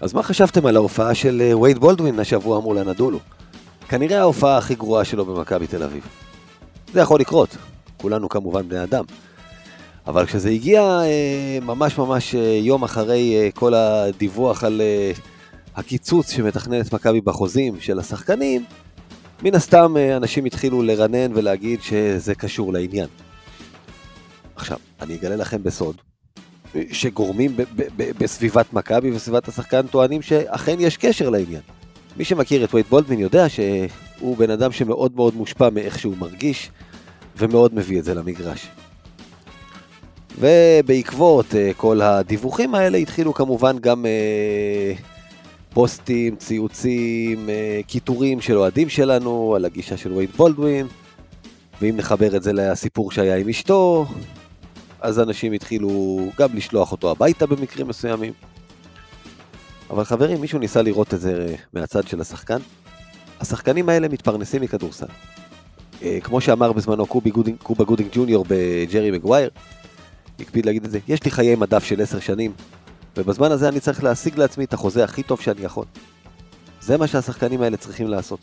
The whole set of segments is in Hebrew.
אז מה חשבתם על ההופעה של אה, וייד בולדווין השבוע מול הנדולו? כנראה ההופעה הכי גרועה שלו במכבי תל אביב. זה יכול לקרות, כולנו כמובן בני אדם. אבל כשזה הגיע אה, ממש ממש אה, יום אחרי כל הדיווח על הקיצוץ שמתכננת מכבי בחוזים של השחקנים, מן הסתם אנשים התחילו לרנן ולהגיד שזה קשור לעניין. עכשיו, אני אגלה לכם בסוד, שגורמים בסביבת מכבי וסביבת השחקן טוענים שאכן יש קשר לעניין. מי שמכיר את וייט בולדווין יודע שהוא בן אדם שמאוד מאוד מושפע מאיך שהוא מרגיש ומאוד מביא את זה למגרש. ובעקבות uh, כל הדיווחים האלה התחילו כמובן גם uh, פוסטים, ציוצים, uh, קיטורים של אוהדים שלנו על הגישה של וייט בולדווין, ואם נחבר את זה לסיפור שהיה עם אשתו, אז אנשים התחילו גם לשלוח אותו הביתה במקרים מסוימים. אבל חברים, מישהו ניסה לראות את זה מהצד של השחקן? השחקנים האלה מתפרנסים מכדורסל. אה, כמו שאמר בזמנו קובי גודינג, קובה גודינג ג'וניור בג'רי מגווייר, הקפיד להגיד את זה, יש לי חיי מדף של עשר שנים, ובזמן הזה אני צריך להשיג לעצמי את החוזה הכי טוב שאני יכול. זה מה שהשחקנים האלה צריכים לעשות.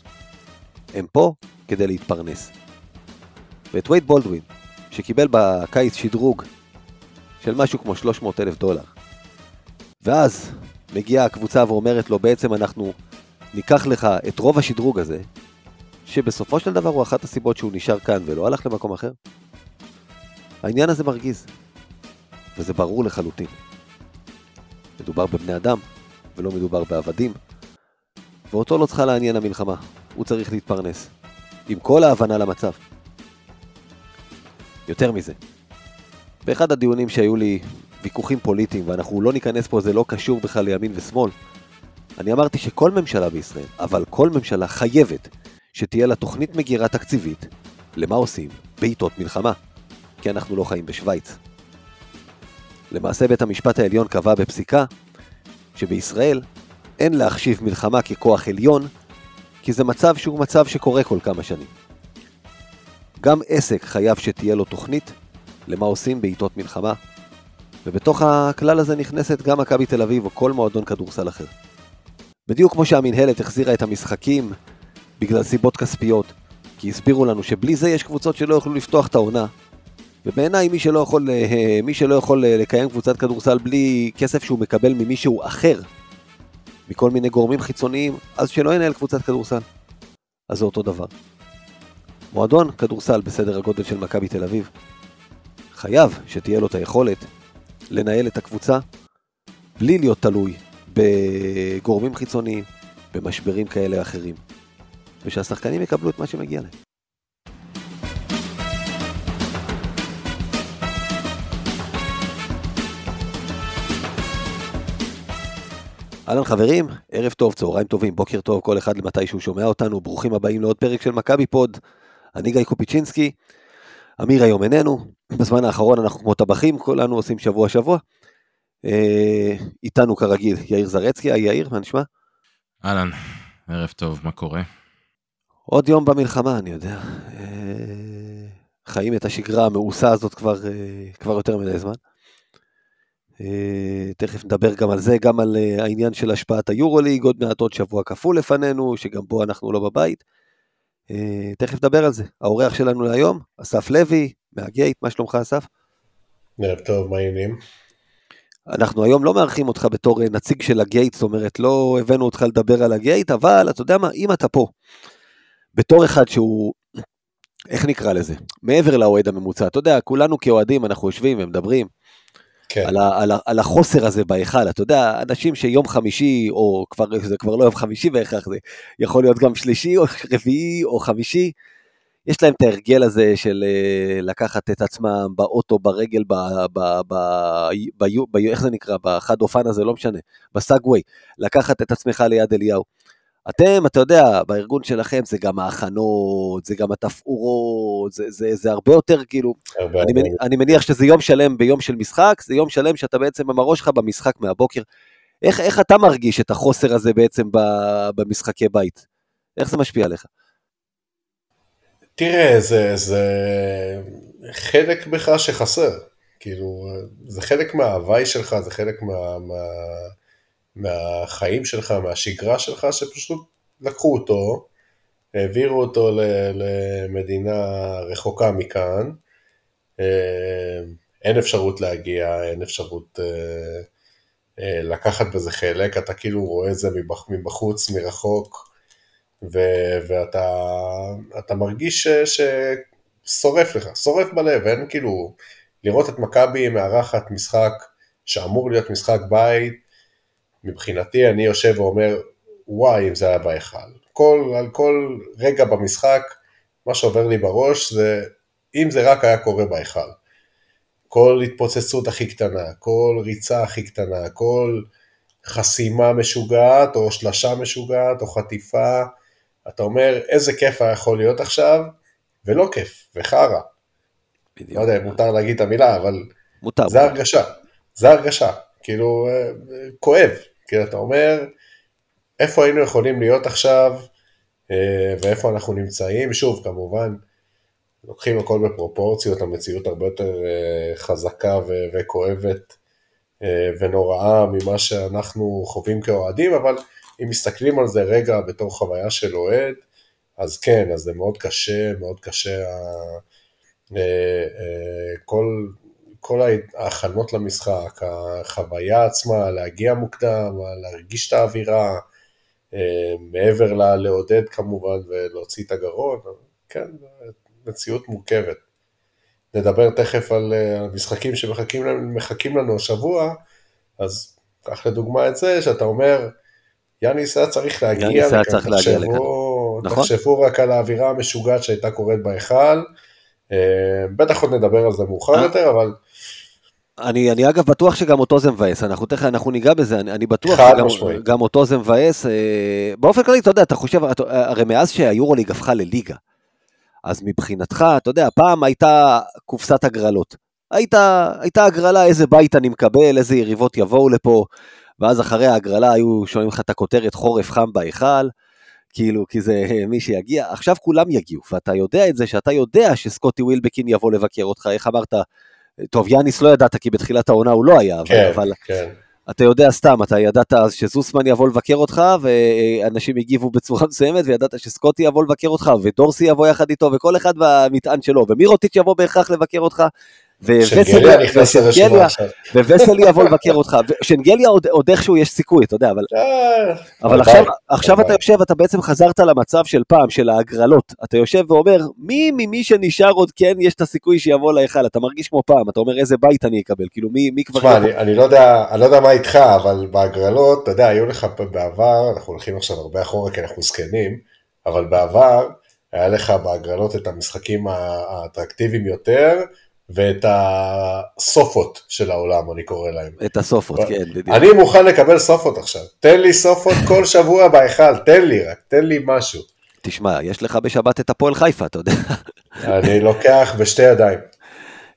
הם פה כדי להתפרנס. ואת וייד בולדווין, שקיבל בקיץ שדרוג של משהו כמו 300 אלף דולר. ואז מגיעה הקבוצה ואומרת לו, בעצם אנחנו ניקח לך את רוב השדרוג הזה, שבסופו של דבר הוא אחת הסיבות שהוא נשאר כאן ולא הלך למקום אחר. העניין הזה מרגיז, וזה ברור לחלוטין. מדובר בבני אדם, ולא מדובר בעבדים, ואותו לא צריכה לעניין המלחמה, הוא צריך להתפרנס, עם כל ההבנה למצב. יותר מזה, באחד הדיונים שהיו לי ויכוחים פוליטיים, ואנחנו לא ניכנס פה, זה לא קשור בכלל לימין ושמאל, אני אמרתי שכל ממשלה בישראל, אבל כל ממשלה חייבת שתהיה לה תוכנית מגירה תקציבית למה עושים בעיתות מלחמה, כי אנחנו לא חיים בשוויץ. למעשה בית המשפט העליון קבע בפסיקה שבישראל אין להחשיב מלחמה ככוח עליון, כי זה מצב שהוא מצב שקורה כל כמה שנים. גם עסק חייב שתהיה לו תוכנית למה עושים בעיתות מלחמה, ובתוך הכלל הזה נכנסת גם מכבי תל אביב או כל מועדון כדורסל אחר. בדיוק כמו שהמינהלת החזירה את המשחקים בגלל סיבות כספיות, כי הסבירו לנו שבלי זה יש קבוצות שלא יוכלו לפתוח את העונה, ובעיניי מי שלא יכול, אה, מי שלא יכול אה, לקיים קבוצת כדורסל בלי כסף שהוא מקבל ממישהו אחר, מכל מיני גורמים חיצוניים, אז שלא ינהל קבוצת כדורסל. אז זה אותו דבר. מועדון כדורסל בסדר הגודל של מכבי תל אביב, חייב שתהיה לו את היכולת לנהל את הקבוצה בלי להיות תלוי בגורמים חיצוניים, במשברים כאלה או אחרים, ושהשחקנים יקבלו את מה שמגיע להם. אהלן חברים, ערב טוב, צהריים טובים, בוקר טוב, כל אחד למתי שהוא שומע אותנו, ברוכים הבאים לעוד פרק של מכבי פוד. אני גיא קופיצ'ינסקי, אמיר היום איננו, בזמן האחרון אנחנו כמו טבחים, כולנו עושים שבוע שבוע. אה, איתנו כרגיל יאיר זרצקי, היי יאיר, מה נשמע? אהלן, ערב טוב, מה קורה? עוד יום במלחמה, אני יודע. אה, חיים את השגרה המאוסה הזאת כבר, אה, כבר יותר מדי זמן. תכף נדבר גם על זה, גם על העניין של השפעת היורוליג, עוד מעט עוד שבוע כפול לפנינו, שגם פה אנחנו לא בבית. תכף נדבר על זה. האורח שלנו להיום, אסף לוי, מהגייט, מה שלומך אסף? ערב טוב, מה העניינים? אנחנו היום לא מארחים אותך בתור אה, נציג של הגייט, זאת אומרת, לא הבאנו אותך לדבר על הגייט, אבל אתה יודע מה, אם אתה פה, בתור אחד שהוא, איך נקרא לזה, מעבר לאוהד הממוצע, אתה יודע, כולנו כאוהדים, אנחנו יושבים ומדברים, כן. על, ה, על, ה, על החוסר הזה בהיכל, אתה יודע, אנשים שיום חמישי, או כבר, זה כבר לא יום חמישי בהכרח, זה יכול להיות גם שלישי, או רביעי, או חמישי, יש להם את ההרגל הזה של אה, לקחת את עצמם באוטו, ברגל, ב, ב, ב, ב, ב, איך זה נקרא, בחד אופן הזה, לא משנה, בסאגווי, לקחת את עצמך ליד אליהו. אתם, אתה יודע, בארגון שלכם זה גם ההכנות, זה גם התפאורות, זה, זה, זה הרבה יותר כאילו, הרבה אני, מניח, אני מניח שזה יום שלם ביום של משחק, זה יום שלם שאתה בעצם עם הראש שלך במשחק מהבוקר. איך, איך אתה מרגיש את החוסר הזה בעצם במשחקי בית? איך זה משפיע עליך? תראה, זה, זה חלק בך שחסר. כאילו, זה חלק מההוואי שלך, זה חלק מה, מה, מהחיים שלך, מהשגרה שלך, שפשוט לקחו אותו, העבירו אותו למדינה רחוקה מכאן, אה, אין אפשרות להגיע, אין אפשרות אה, אה, לקחת בזה חלק, אתה כאילו רואה את זה מבחוץ, מרחוק, ו- ואתה מרגיש ששורף לך, שורף בלב, אין כאילו, לראות את מכבי מארחת משחק שאמור להיות משחק בית, מבחינתי אני יושב ואומר, וואי אם זה היה בהיכל. כל, על כל רגע במשחק, מה שעובר לי בראש זה, אם זה רק היה קורה בהיכל. כל התפוצצות הכי קטנה, כל ריצה הכי קטנה, כל חסימה משוגעת, או שלשה משוגעת, או חטיפה, אתה אומר, איזה כיף היה יכול להיות עכשיו, ולא כיף, וחרא. לא יודע אם מותר להגיד את המילה, אבל מותר, זה הרגשה, זה הרגשה, כאילו, אה, כואב, כאילו, אתה אומר, איפה היינו יכולים להיות עכשיו, אה, ואיפה אנחנו נמצאים, שוב, כמובן, לוקחים הכל בפרופורציות, המציאות הרבה יותר אה, חזקה וכואבת ונוראה ממה שאנחנו חווים כאוהדים, אבל אם מסתכלים על זה רגע בתור חוויה של אוהד, אז כן, אז זה מאוד קשה, מאוד קשה אה, אה, כל, כל ההכנות למשחק, החוויה עצמה, להגיע מוקדם, להרגיש את האווירה, אה, מעבר ל- לעודד כמובן ולהוציא את הגרון, כן, מציאות מורכבת. נדבר תכף על המשחקים שמחכים לנו השבוע, אז קח לדוגמה את זה, שאתה אומר, יאניס היה צריך להגיע לכאן, תחשבו, נכון? תחשבו רק על האווירה המשוגעת שהייתה קורית בהיכל, אה, בטח עוד נדבר על זה מאוחר אה? יותר, אבל... אני, אני אגב בטוח שגם אותו זה מבאס, אנחנו תכף, אנחנו ניגע בזה, אני, אני בטוח שגם אותו זה מבאס. אה, באופן כללי, אתה יודע, אתה חושב, הרי מאז שהיורוליג הפכה לליגה, אז מבחינתך, אתה יודע, פעם הייתה קופסת הגרלות. הייתה, הייתה הגרלה איזה בית אני מקבל, איזה יריבות יבואו לפה, ואז אחרי ההגרלה היו שומעים לך את הכותרת חורף חם בהיכל, כאילו, כי זה מי שיגיע. עכשיו כולם יגיעו, ואתה יודע את זה, שאתה יודע שסקוטי ווילבקין יבוא לבקר אותך, איך אמרת, טוב, יאניס לא ידעת, כי בתחילת העונה הוא לא היה, כן, אבל... כן. אתה יודע סתם, אתה ידעת אז שזוסמן יבוא לבקר אותך, ואנשים הגיבו בצורה מסוימת, וידעת שסקוטי יבוא לבקר אותך, ודורסי יבוא יחד איתו, וכל אחד במטען שלו, ומירוטיץ' יבוא בהכרח לבקר אותך, וווסלי יבוא לבקר אותך, שנגליה עוד איכשהו יש סיכוי, אתה יודע, אבל, אה, אבל עכשיו, אתה יושב, אתה בעצם חזרת למצב של פעם, של ההגרלות, אתה יושב ואומר, מי ממי שנשאר עוד כן יש את הסיכוי שיבוא להיכל, אתה מרגיש כמו פעם, אתה אומר איזה בית אני אקבל, כאילו מי, כבר... תשמע, לא יודע, אני לא יודע מה איתך, אבל בהגרלות, אתה יודע, היו לך בעבר, אנחנו הולכים עכשיו הרבה אחורה כי אנחנו זקנים, אבל בעבר, היה לך בהגרלות את המשחקים האטרקטיביים יותר, ואת הסופות של העולם, אני קורא להם. את הסופות, כן, בדיוק. אני מוכן לקבל סופות עכשיו. תן לי סופות כל שבוע בהיכל, תן לי רק, תן לי משהו. תשמע, יש לך בשבת את הפועל חיפה, אתה יודע. אני לוקח בשתי ידיים.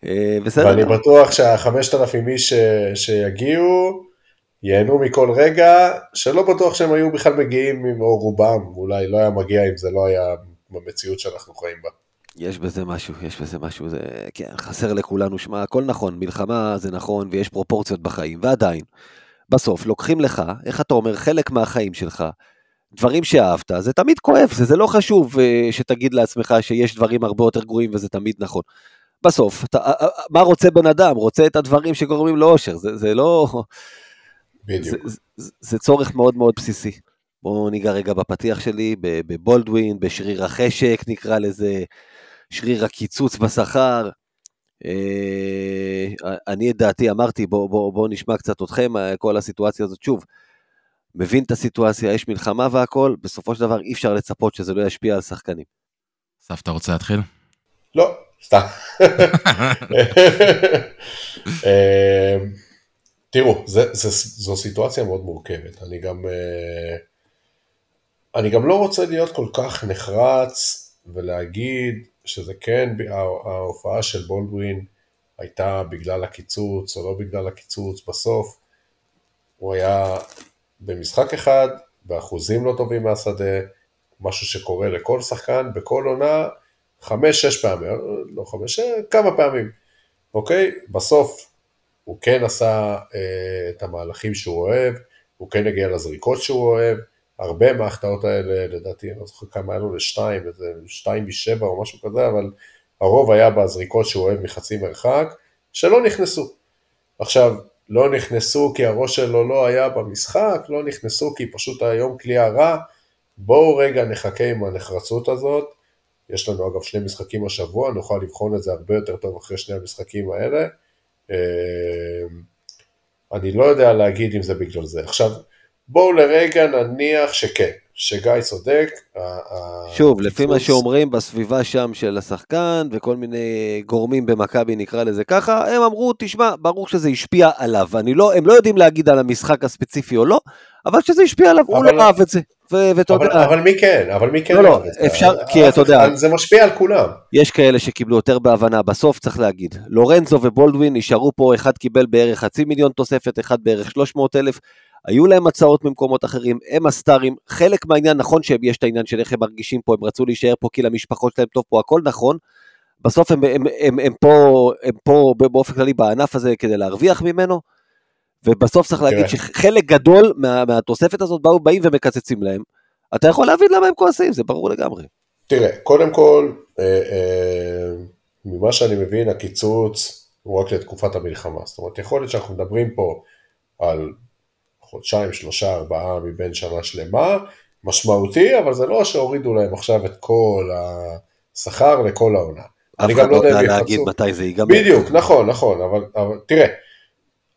אה, בסדר. ואני בטוח שהחמשת אלפים איש שיגיעו, ייהנו מכל רגע, שלא בטוח שהם היו בכלל מגיעים, או רובם, אולי לא היה מגיע אם זה לא היה במציאות שאנחנו חיים בה. יש בזה משהו, יש בזה משהו, זה כן, חסר לכולנו, שמע, הכל נכון, מלחמה זה נכון ויש פרופורציות בחיים, ועדיין, בסוף לוקחים לך, איך אתה אומר, חלק מהחיים שלך, דברים שאהבת, זה תמיד כואב, זה, זה לא חשוב אה, שתגיד לעצמך שיש דברים הרבה יותר גרועים וזה תמיד נכון. בסוף, אתה, אה, אה, מה רוצה בן אדם? רוצה את הדברים שגורמים לאושר, זה, זה לא... בדיוק. זה, זה, זה צורך מאוד מאוד בסיסי. בואו ניגע רגע בפתיח שלי, בבולדווין, בשריר החשק נקרא לזה, שריר הקיצוץ בשכר. אה, אני את דעתי אמרתי, בואו בוא, בוא נשמע קצת אתכם, אה, כל הסיטואציה הזאת. שוב, מבין את הסיטואציה, יש מלחמה והכל, בסופו של דבר אי אפשר לצפות שזה לא ישפיע על שחקנים. אסף, אתה רוצה להתחיל? לא, סתם. אה, תראו, זה, זה, זו סיטואציה מאוד מורכבת. אני גם, אני גם לא רוצה להיות כל כך נחרץ ולהגיד שזה כן, ההופעה של בולדווין הייתה בגלל הקיצוץ או לא בגלל הקיצוץ, בסוף הוא היה במשחק אחד, באחוזים לא טובים מהשדה, משהו שקורה לכל שחקן בכל עונה, חמש-שש פעמים, לא חמש, כמה פעמים, אוקיי? בסוף הוא כן עשה אה, את המהלכים שהוא אוהב, הוא כן הגיע לזריקות שהוא אוהב, הרבה מההחטאות האלה, לדעתי, אני לא זוכר כמה היה לו לשתיים, איזה שתיים משבע או משהו כזה, אבל הרוב היה בזריקות שהוא אוהב מחצי מרחק, שלא נכנסו. עכשיו, לא נכנסו כי הראש שלו לא היה במשחק, לא נכנסו כי פשוט היום כליאה רע, בואו רגע נחכה עם הנחרצות הזאת, יש לנו אגב שני משחקים השבוע, נוכל לבחון את זה הרבה יותר טוב אחרי שני המשחקים האלה. אה, אני לא יודע להגיד אם זה בגלל זה. עכשיו, בואו לרגע נניח שכן, שגיא צודק. שוב, לפי מה שאומרים בסביבה שם של השחקן וכל מיני גורמים במכבי נקרא לזה ככה, הם אמרו, תשמע, ברור שזה השפיע עליו. לא, הם לא יודעים להגיד על המשחק הספציפי או לא, אבל שזה השפיע עליו, הוא לא אהב את זה. ואתה יודע... אבל מי כן? אבל מי כן? לא, לא, אפשר, כי אתה יודע... זה משפיע על כולם. יש כאלה שקיבלו יותר בהבנה, בסוף צריך להגיד. לורנזו ובולדווין נשארו פה, אחד קיבל בערך חצי מיליון תוספת, אחד בערך 300 אלף. היו להם הצעות ממקומות אחרים, הם הסטארים, חלק מהעניין, נכון שיש את העניין של איך הם מרגישים פה, הם רצו להישאר פה כי למשפחות שלהם טוב פה, הכל נכון, בסוף הם, הם, הם, הם, פה, הם פה באופן כללי בענף הזה כדי להרוויח ממנו, ובסוף צריך להגיד שחלק גדול מה, מהתוספת הזאת באו באים ומקצצים להם. אתה יכול להבין למה הם כועסים, זה ברור לגמרי. תראה, קודם כל, אה, אה, ממה שאני מבין, הקיצוץ הוא רק לתקופת המלחמה. זאת אומרת, יכול להיות שאנחנו מדברים פה על חודשיים, שלושה, ארבעה מבין שנה שלמה, משמעותי, אבל זה לא שהורידו להם עכשיו את כל השכר לכל העונה. אני גם לא יודע להגיד מתי זה ייגמר. בדיוק, נכון, נכון, אבל, אבל תראה,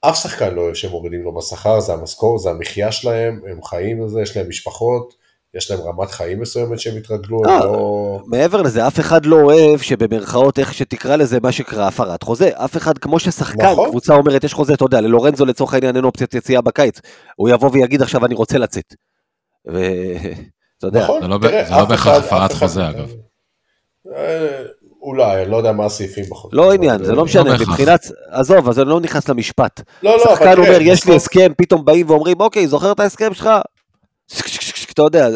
אף שחקן לא אוהב שמורידים לו בשכר, זה המשכורת, זה המחיה שלהם, הם חיים לזה, יש להם משפחות, יש להם רמת חיים מסוימת שהם התרגלו, לא, לא... מעבר לזה, אף אחד לא אוהב שבמרכאות, איך שתקרא לזה, מה שקרה הפרת חוזה. אף אחד, כמו ששחקן, נכון. קבוצה אומרת, יש חוזה, אתה יודע, ללורנזו לצורך העניין אין אופציית יציאה בקיץ. הוא יבוא ויגיד עכשיו, אני רוצה לצאת. ואתה יודע. נכון, זה לא, תראה, זה לא בהכרח הפרת חוזה, אגב. אה, אולי, אני לא יודע מה הסעיפים בחוק. לא עניין, זה לא משנה, לא מבחינת, עזוב, אז זה לא נכנס למשפט. לא, לא, שחקן אומר, יש לי הסכם, פתאום באים ואומרים, אוקיי, זוכר את ההסכם שלך? אתה יודע,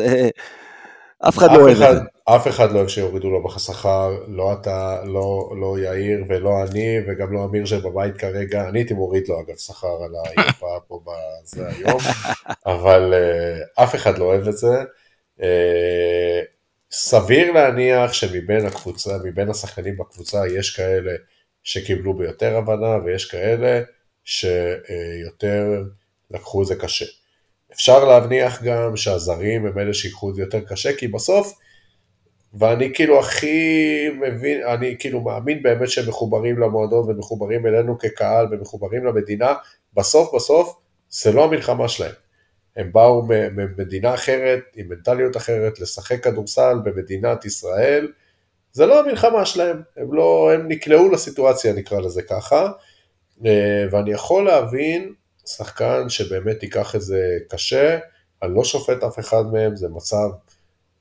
אף אחד לא אוהב את זה. אף אחד לא אוהב שיורידו לו בשכר, לא אתה, לא, לא יאיר ולא אני, וגם לא אמיר שבבית כרגע, אני הייתי מוריד לו אגב שכר על היפה פה בזה היום, אבל uh, אף אחד לא אוהב את זה. Uh, סביר להניח שמבין הקבוצה, מבין השחקנים בקבוצה יש כאלה שקיבלו ביותר הבנה ויש כאלה שיותר לקחו את זה קשה. אפשר להניח גם שהזרים הם אלה שיקחו את זה יותר קשה, כי בסוף, ואני כאילו הכי מבין, אני כאילו מאמין באמת שהם מחוברים למועדון ומחוברים אלינו כקהל ומחוברים למדינה, בסוף בסוף זה לא המלחמה שלהם. הם באו ממדינה אחרת, עם מנטליות אחרת, לשחק כדורסל במדינת ישראל, זה לא המלחמה שלהם, הם לא, הם נקלעו לסיטואציה נקרא לזה ככה, אה, ואני יכול להבין שחקן שבאמת ייקח את זה קשה, אני לא שופט אף אחד מהם, זה מצב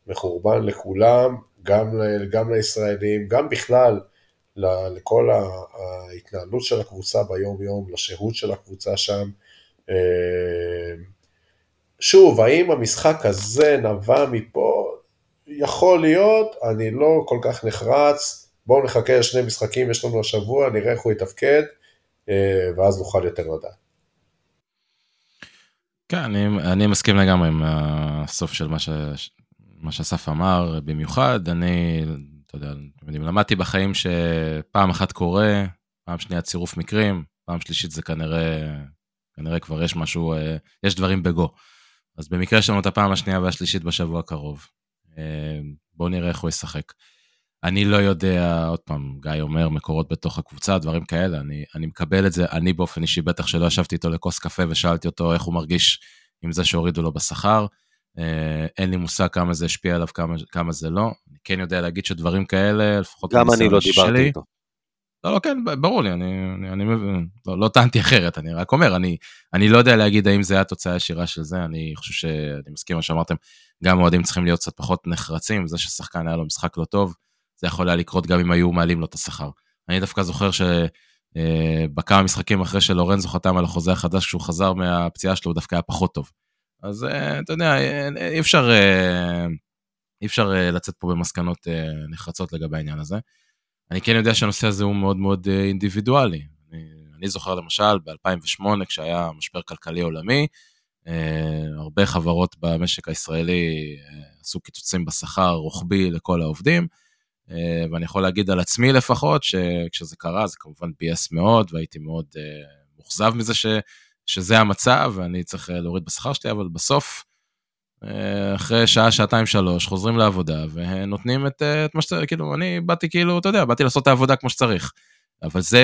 מחורבן לכולם, גם, גם לישראלים, גם בכלל לכל ההתנהלות של הקבוצה ביום יום, לשהות של הקבוצה שם. אה, שוב, האם המשחק הזה נבע מפה? יכול להיות, אני לא כל כך נחרץ, בואו נחכה לשני משחקים, יש לנו השבוע, נראה איך הוא יתפקד, אה, ואז נוכל יותר לדעת. כן, אני, אני מסכים לגמרי עם הסוף של מה, ש, מה שאסף אמר, במיוחד, אני, אתה יודע, אני למדתי בחיים שפעם אחת קורה, פעם שנייה צירוף מקרים, פעם שלישית זה כנראה, כנראה כבר יש משהו, אה, יש דברים בגו. אז במקרה יש לנו את הפעם השנייה והשלישית בשבוע הקרוב. אה, בואו נראה איך הוא ישחק. אני לא יודע, עוד פעם, גיא אומר מקורות בתוך הקבוצה, דברים כאלה, אני, אני מקבל את זה, אני באופן אישי בטח שלא ישבתי איתו לכוס קפה ושאלתי אותו איך הוא מרגיש עם זה שהורידו לו בשכר. אה, אין לי מושג כמה זה השפיע עליו, כמה, כמה זה לא. אני כן יודע להגיד שדברים כאלה, לפחות גם אני לא דיברתי שלי, איתו. לא, לא, כן, ברור לי, אני, אני, אני מבין, לא, לא טענתי אחרת, אני רק אומר, אני, אני לא יודע להגיד האם זה היה תוצאה ישירה של זה, אני חושב שאני מסכים מה שאמרתם, גם אוהדים צריכים להיות קצת פחות נחרצים, זה ששחקן היה לו משחק לא טוב, זה יכול היה לקרות גם אם היו מעלים לו את השכר. אני דווקא זוכר שבכמה אה, משחקים אחרי שלורנזו חתם על החוזה החדש, כשהוא חזר מהפציעה שלו, הוא דווקא היה פחות טוב. אז אה, אתה יודע, אה, אי אפשר, אי אפשר לצאת פה במסקנות נחרצות לגבי העניין הזה. אני כן יודע שהנושא הזה הוא מאוד מאוד אינדיבידואלי. אני, אני זוכר למשל ב-2008, כשהיה משבר כלכלי עולמי, הרבה חברות במשק הישראלי עשו קיצוצים בשכר רוחבי לכל העובדים. ואני יכול להגיד על עצמי לפחות, שכשזה קרה זה כמובן ביאס מאוד, והייתי מאוד מאוכזב מזה ש, שזה המצב, ואני צריך להוריד בשכר שלי, אבל בסוף, אחרי שעה, שעתיים, שלוש, חוזרים לעבודה, ונותנים את, את מה שצריך, כאילו, אני באתי כאילו, אתה יודע, באתי לעשות את העבודה כמו שצריך. אבל זה,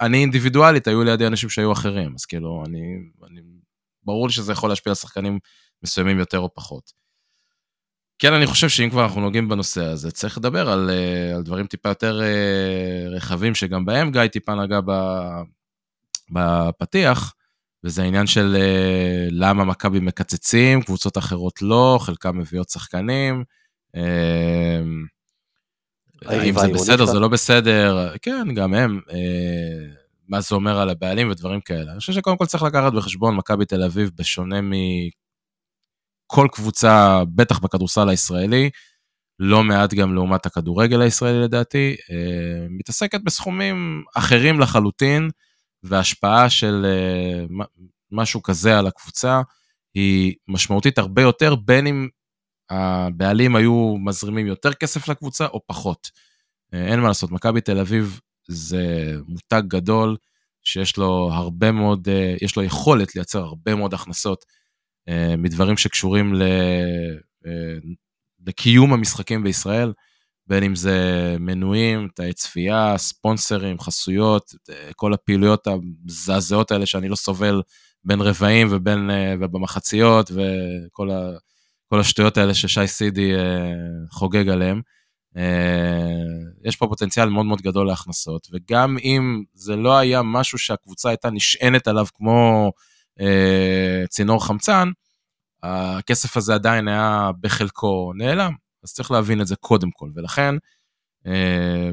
אני אינדיבידואלית, היו לידי אנשים שהיו אחרים, אז כאילו, אני, אני, ברור לי שזה יכול להשפיע על שחקנים מסוימים יותר או פחות. כן, אני חושב שאם כבר אנחנו נוגעים בנושא הזה, צריך לדבר על, אה, על דברים טיפה יותר אה, רחבים, שגם בהם גיא טיפה נגע בפתיח, וזה העניין של אה, למה מכבי מקצצים, קבוצות אחרות לא, חלקם מביאות שחקנים. האם זה בסדר, זה לא בסדר, כן, גם הם, מה זה אומר על הבעלים ודברים כאלה. אני חושב שקודם כל צריך לקחת בחשבון, מכבי תל אביב, בשונה כל קבוצה, בטח בכדורסל הישראלי, לא מעט גם לעומת הכדורגל הישראלי לדעתי, אה, מתעסקת בסכומים אחרים לחלוטין, והשפעה של אה, משהו כזה על הקבוצה היא משמעותית הרבה יותר, בין אם הבעלים היו מזרימים יותר כסף לקבוצה או פחות. אה, אין מה לעשות, מכבי תל אביב זה מותג גדול, שיש לו הרבה מאוד, יש לו יכולת לייצר הרבה מאוד הכנסות מדברים שקשורים ל, אה, לקיום המשחקים בישראל, בין אם זה מנויים, תאי צפייה, ספונסרים, חסויות, אה, כל הפעילויות המזעזעות האלה שאני לא סובל בין רבעים ובין, ובמחציות וכל ה, כל השטויות האלה ששי סידי חוגג עליהם. יש פה פוטנציאל מאוד מאוד גדול להכנסות, וגם אם זה לא היה משהו שהקבוצה הייתה נשענת עליו כמו אה, צינור חמצן, הכסף הזה עדיין היה בחלקו נעלם, אז צריך להבין את זה קודם כל, ולכן אה,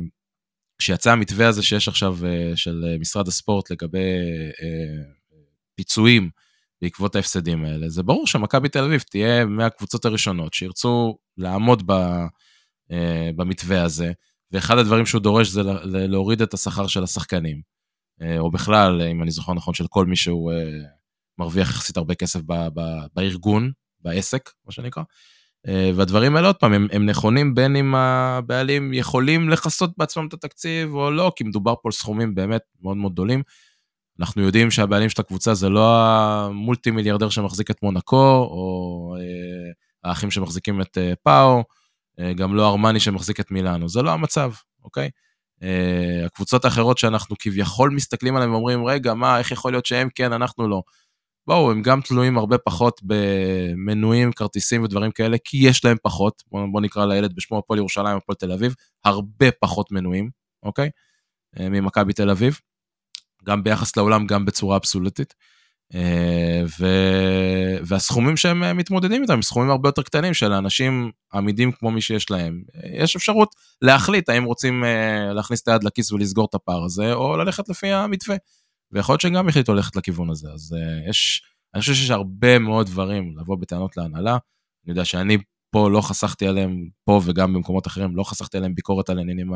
כשיצא המתווה הזה שיש עכשיו אה, של משרד הספורט לגבי פיצויים בעקבות ההפסדים האלה, זה ברור שמכבי תל אביב תהיה מהקבוצות הראשונות שירצו לעמוד ב, במתווה הזה, ואחד הדברים שהוא דורש זה להוריד את השכר של השחקנים, או בכלל, אם אני זוכר נכון, של כל מי שהוא מרוויח יחסית הרבה כסף ב, ב, בארגון, בעסק, מה שנקרא. אה, והדברים האלה, עוד פעם, הם, הם נכונים בין אם הבעלים יכולים לכסות בעצמם את התקציב או לא, כי מדובר פה על סכומים באמת מאוד מאוד גדולים. אנחנו יודעים שהבעלים של הקבוצה זה לא המולטי מיליארדר שמחזיק את מונקו, או אה, האחים שמחזיקים את אה, פאו, אה, גם לא ארמני שמחזיק את מילאנו, זה לא המצב, אוקיי? אה, הקבוצות האחרות שאנחנו כביכול מסתכלים עליהן ואומרים, רגע, מה, איך יכול להיות שהם כן, אנחנו לא. בואו, הם גם תלויים הרבה פחות במנויים, כרטיסים ודברים כאלה, כי יש להם פחות, בואו בוא נקרא לילד בשמו הפועל ירושלים, הפועל תל אביב, הרבה פחות מנויים, אוקיי? אה, ממכבי תל אביב, גם ביחס לעולם, גם בצורה אבסולוטית. אה, ו... והסכומים שהם אה, מתמודדים איתם הם סכומים הרבה יותר קטנים של אנשים עמידים כמו מי שיש להם. יש אפשרות להחליט האם רוצים להכניס את היד לכיס ולסגור את הפער הזה, או ללכת לפי המתווה. ויכול להיות שגם החליטו ללכת לכיוון הזה. אז uh, יש, אני חושב שיש הרבה מאוד דברים לבוא בטענות להנהלה. אני יודע שאני פה לא חסכתי עליהם, פה וגם במקומות אחרים, לא חסכתי עליהם ביקורת על העניינים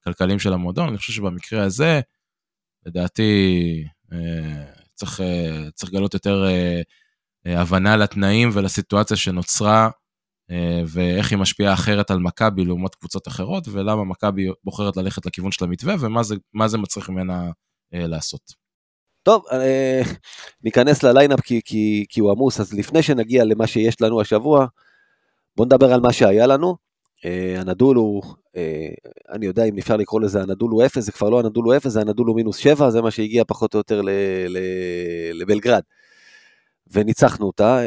הכלכליים של המועדון. אני חושב שבמקרה הזה, לדעתי, uh, צריך, uh, צריך לגלות יותר uh, הבנה לתנאים ולסיטואציה שנוצרה, ואיך היא משפיעה אחרת על מכבי לעומת קבוצות אחרות, ולמה מכבי בוחרת ללכת לכיוון של המתווה, ומה זה, זה מצריך ממנה לעשות. טוב, אה, ניכנס ל lineup כי, כי, כי הוא עמוס, אז לפני שנגיע למה שיש לנו השבוע, בואו נדבר על מה שהיה לנו. אה, אנדולו, אה, אני יודע אם אפשר לקרוא לזה אנדולו אפס, זה כבר לא אנדולו אפס, זה אנדולו מינוס שבע, זה מה שהגיע פחות או יותר לבלגרד. וניצחנו אותה.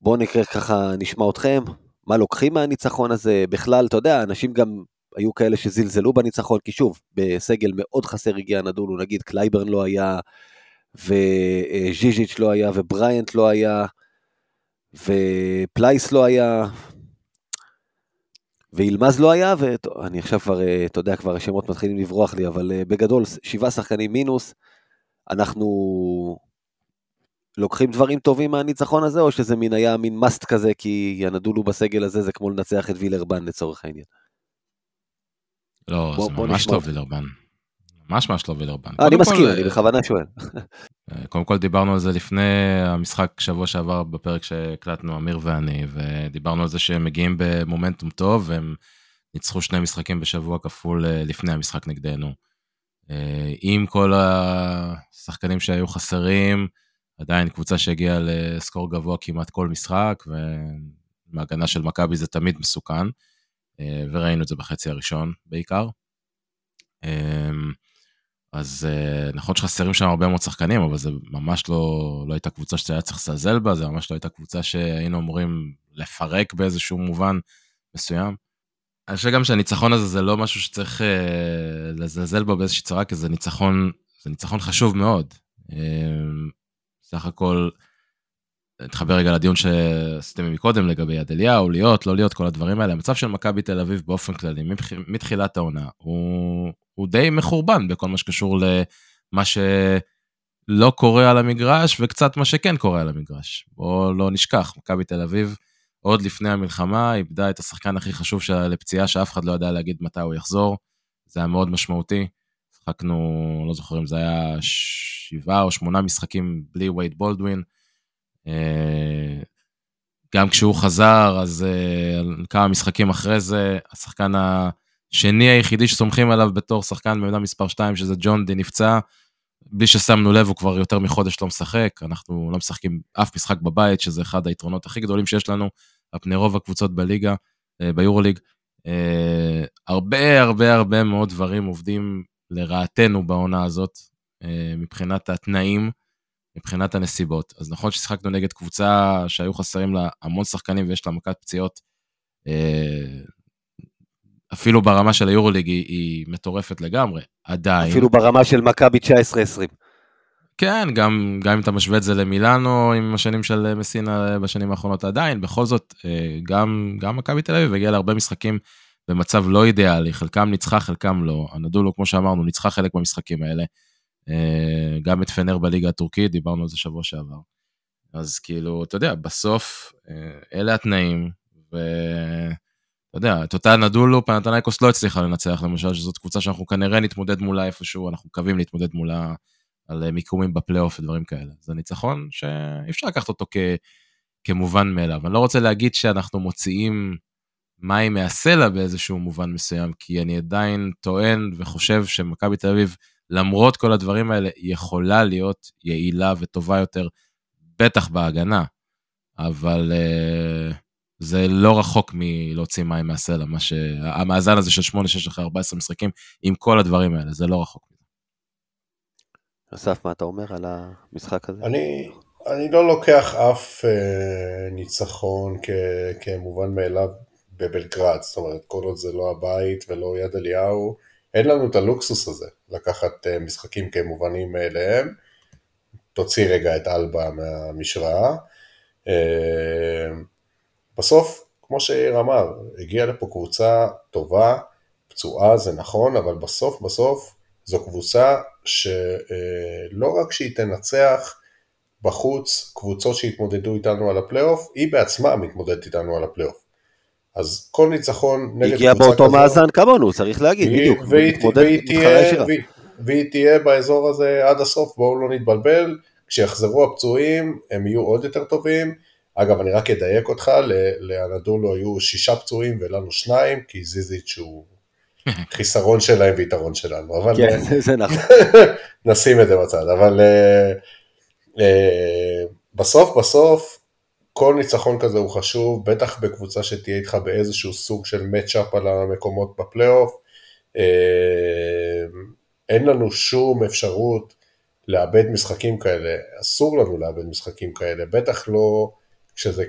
בואו נקרא ככה, נשמע אתכם, מה לוקחים מהניצחון הזה, בכלל, אתה יודע, אנשים גם היו כאלה שזלזלו בניצחון, כי שוב, בסגל מאוד חסר האנדולו, נגיד קלייברן לא היה, וז'יז'יץ' לא היה, ובריאנט לא היה, ופלייס לא היה, ואילמז לא היה, ואני עכשיו כבר, אה, אתה יודע, כבר השמות מתחילים לברוח לי, אבל אה, בגדול, שבעה שחקנים מינוס, אנחנו לוקחים דברים טובים מהניצחון הזה, או שזה מין היה מין must כזה, כי האנדולו בסגל הזה זה כמו לנצח את וילרבן לצורך העניין. לא, בוא, זה בוא ממש טוב וילרבן. ממש ממש לא וילרבן. אני מסכים, אני בכוונה שואל. קודם כל דיברנו על זה לפני המשחק שבוע שעבר בפרק שהקלטנו אמיר ואני, ודיברנו על זה שהם מגיעים במומנטום טוב, והם ניצחו שני משחקים בשבוע כפול לפני המשחק נגדנו. עם כל השחקנים שהיו חסרים, עדיין קבוצה שהגיעה לסקור גבוה כמעט כל משחק, ומהגנה של מכבי זה תמיד מסוכן, וראינו את זה בחצי הראשון בעיקר. אז נכון שחסרים שם הרבה מאוד שחקנים, אבל זה ממש לא, לא הייתה קבוצה שהיה צריך לזלזל בה, זה ממש לא הייתה קבוצה שהיינו אמורים לפרק באיזשהו מובן מסוים. אני חושב גם שהניצחון הזה זה לא משהו שצריך אה, לזלזל בו באיזושהי צורה, כי זה ניצחון, זה ניצחון חשוב מאוד. אה, סך הכל, נתחבר רגע לדיון שעשיתם מקודם לגבי יד אליהו, להיות, לא להיות, כל הדברים האלה. המצב של מכבי תל אביב באופן כללי, מתחילת העונה, הוא, הוא די מחורבן בכל מה שקשור למה שלא קורה על המגרש, וקצת מה שכן קורה על המגרש. בואו לא נשכח, מכבי תל אביב, עוד לפני המלחמה, איבדה את השחקן הכי חשוב שלה לפציעה, שאף אחד לא יודע להגיד מתי הוא יחזור. זה היה מאוד משמעותי. שחקנו, לא זוכר אם זה היה שבעה או שמונה משחקים בלי וייד בולדווין. אה, גם כשהוא חזר, אז אה, כמה משחקים אחרי זה, השחקן השני היחידי שסומכים עליו בתור שחקן בעמדה מספר 2, שזה ג'ון די, נפצע. בלי ששמנו לב, הוא כבר יותר מחודש לא משחק, אנחנו לא משחקים אף משחק בבית, שזה אחד היתרונות הכי גדולים שיש לנו, על פני רוב הקבוצות בליגה, אה, ביורוליג. הרבה הרבה הרבה מאוד דברים עובדים לרעתנו בעונה הזאת, מבחינת התנאים. מבחינת הנסיבות. אז נכון ששיחקנו נגד קבוצה שהיו חסרים לה המון שחקנים ויש לה מכת פציעות, אה, אפילו ברמה של היורוליג היא, היא מטורפת לגמרי, עדיין. אפילו ברמה של מכבי 19-20. כן, גם, גם אם אתה משווה את זה למילאנו עם השנים של מסינה בשנים האחרונות עדיין, בכל זאת, אה, גם, גם מכבי תל אביב הגיעה להרבה משחקים במצב לא אידיאלי, חלקם ניצחה, חלקם לא. הנדולו, כמו שאמרנו, ניצחה חלק מהמשחקים האלה. אה, גם את פנר בליגה הטורקית, דיברנו על זה שבוע שעבר. אז כאילו, אתה יודע, בסוף אה, אלה התנאים, ואתה יודע, את אותה נדולו, פנתנייקוס לא הצליחה לנצח למשל, שזאת קבוצה שאנחנו כנראה נתמודד מולה איפשהו, אנחנו מקווים להתמודד מולה על מיקומים בפלייאוף ודברים כאלה. זה ניצחון שאי אפשר לקחת אותו כ... כמובן מאליו. אני לא רוצה להגיד שאנחנו מוציאים מים מהסלע באיזשהו מובן מסוים, כי אני עדיין טוען וחושב שמכבי תל אביב למרות כל הדברים האלה, יכולה להיות יעילה וטובה יותר, בטח בהגנה, אבל uh, זה לא רחוק מלהוציא מים מהסלע, מה שהמאזן הזה של 8-6 אחרי 14 משחקים, עם כל הדברים האלה, זה לא רחוק מזה. אסף, מה אתה אומר על המשחק הזה? אני, אני לא לוקח אף אה, ניצחון כ, כמובן מאליו בבלגרד, זאת אומרת, כל עוד זה לא הבית ולא יד אליהו, אין לנו את הלוקסוס הזה, לקחת אה, משחקים כמובנים מאליהם. תוציא רגע את אלבה מהמשוואה. אה, בסוף, כמו שיאיר אמר, הגיעה לפה קבוצה טובה, פצועה זה נכון, אבל בסוף בסוף זו קבוצה שלא רק שהיא תנצח בחוץ קבוצות שהתמודדו איתנו על הפלייאוף, היא בעצמה מתמודדת איתנו על הפלייאוף. אז כל ניצחון נגד קבוצה כזאת... הגיע באותו מאזן כמונו, צריך להגיד, בדיוק. והיא תהיה באזור הזה עד הסוף, בואו לא נתבלבל, כשיחזרו הפצועים הם יהיו עוד יותר טובים. אגב, אני רק אדייק אותך, לאנדולו היו שישה פצועים ולנו שניים, כי זיזיץ' הוא חיסרון שלהם ויתרון שלנו, אבל... כן, זה נכון. נשים את זה בצד, אבל אה, אה, בסוף בסוף כל ניצחון כזה הוא חשוב, בטח בקבוצה שתהיה איתך באיזשהו סוג של מצ'אפ על המקומות בפלייאוף. אה, אין לנו שום אפשרות לאבד משחקים כאלה, אסור לנו לאבד משחקים כאלה, בטח לא כשזה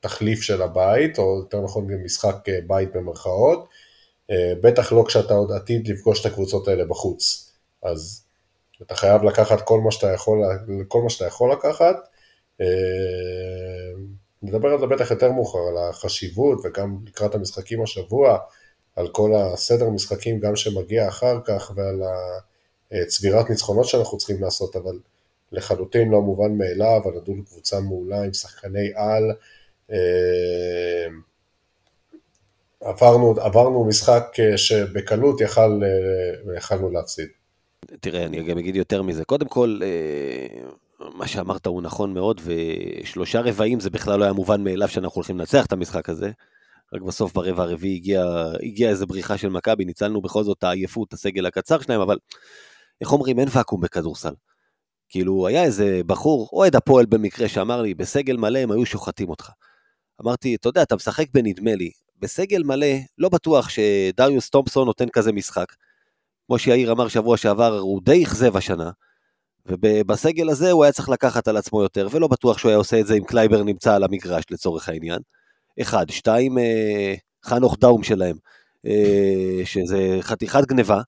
תחליף של הבית, או יותר נכון גם משחק אה, בית במרכאות, אה, בטח לא כשאתה עוד עתיד לפגוש את הקבוצות האלה בחוץ. אז אתה חייב לקחת כל מה שאתה יכול, כל מה שאתה יכול לקחת, נדבר על זה בטח יותר מאוחר, על החשיבות וגם לקראת המשחקים השבוע, על כל הסדר משחקים גם שמגיע אחר כך ועל הצבירת ניצחונות שאנחנו צריכים לעשות, אבל לחלוטין לא מובן מאליו, הנדון קבוצה מעולה עם שחקני על. אה, עברנו, עברנו משחק שבקלות יכל, יכלנו להפסיד. תראה, אני גם אגיד יותר מזה. קודם כל, מה שאמרת הוא נכון מאוד, ושלושה רבעים זה בכלל לא היה מובן מאליו שאנחנו הולכים לנצח את המשחק הזה. רק בסוף ברבע הרביעי הגיעה הגיע איזה בריחה של מכבי, ניצלנו בכל זאת העייפות, הסגל הקצר שלהם, אבל איך אומרים, אין ואקום בכדורסל. כאילו, היה איזה בחור, אוהד הפועל במקרה, שאמר לי, בסגל מלא הם היו שוחטים אותך. אמרתי, אתה יודע, אתה משחק באנדולו, בסגל מלא, לא בטוח שדריוס תומפסון נותן כזה משחק. כמו שיאיר אמר שבוע שעבר, הוא די אכזב השנה, ובסגל הזה הוא היה צריך לקחת על עצמו יותר, ולא בטוח שהוא היה עושה את זה אם קלייברן נמצא על המגרש לצורך העניין. אחד, שתיים, אה, חנוך דאום שלהם, אה, שזה חתיכת גניבה.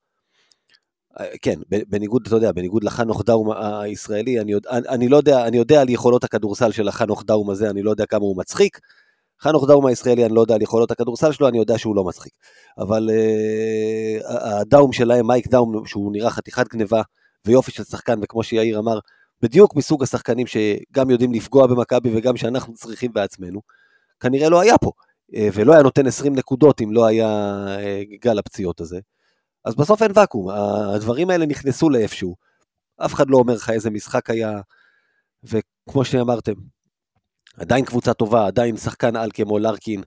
אה, כן, בניגוד, אתה יודע, בניגוד לחנוך דאום הישראלי, אני, יודע, אני, לא יודע, אני יודע על יכולות הכדורסל של החנוך דאום הזה, אני לא יודע כמה הוא מצחיק. חנוך דאום הישראלי, אני לא יודע על יכולות הכדורסל שלו, אני יודע שהוא לא מצחיק. אבל uh, הדאום שלהם, מייק דאום, שהוא נראה חתיכת גניבה ויופי של שחקן, וכמו שיאיר אמר, בדיוק מסוג השחקנים שגם יודעים לפגוע במכבי וגם שאנחנו צריכים בעצמנו. כנראה לא היה פה, אה, ולא היה נותן 20 נקודות אם לא היה אה, גל הפציעות הזה. אז בסוף אין ואקום, הדברים האלה נכנסו לאיפשהו. אף אחד לא אומר לך איזה משחק היה, וכמו שאמרתם, עדיין קבוצה טובה, עדיין שחקן על כמו לארקין,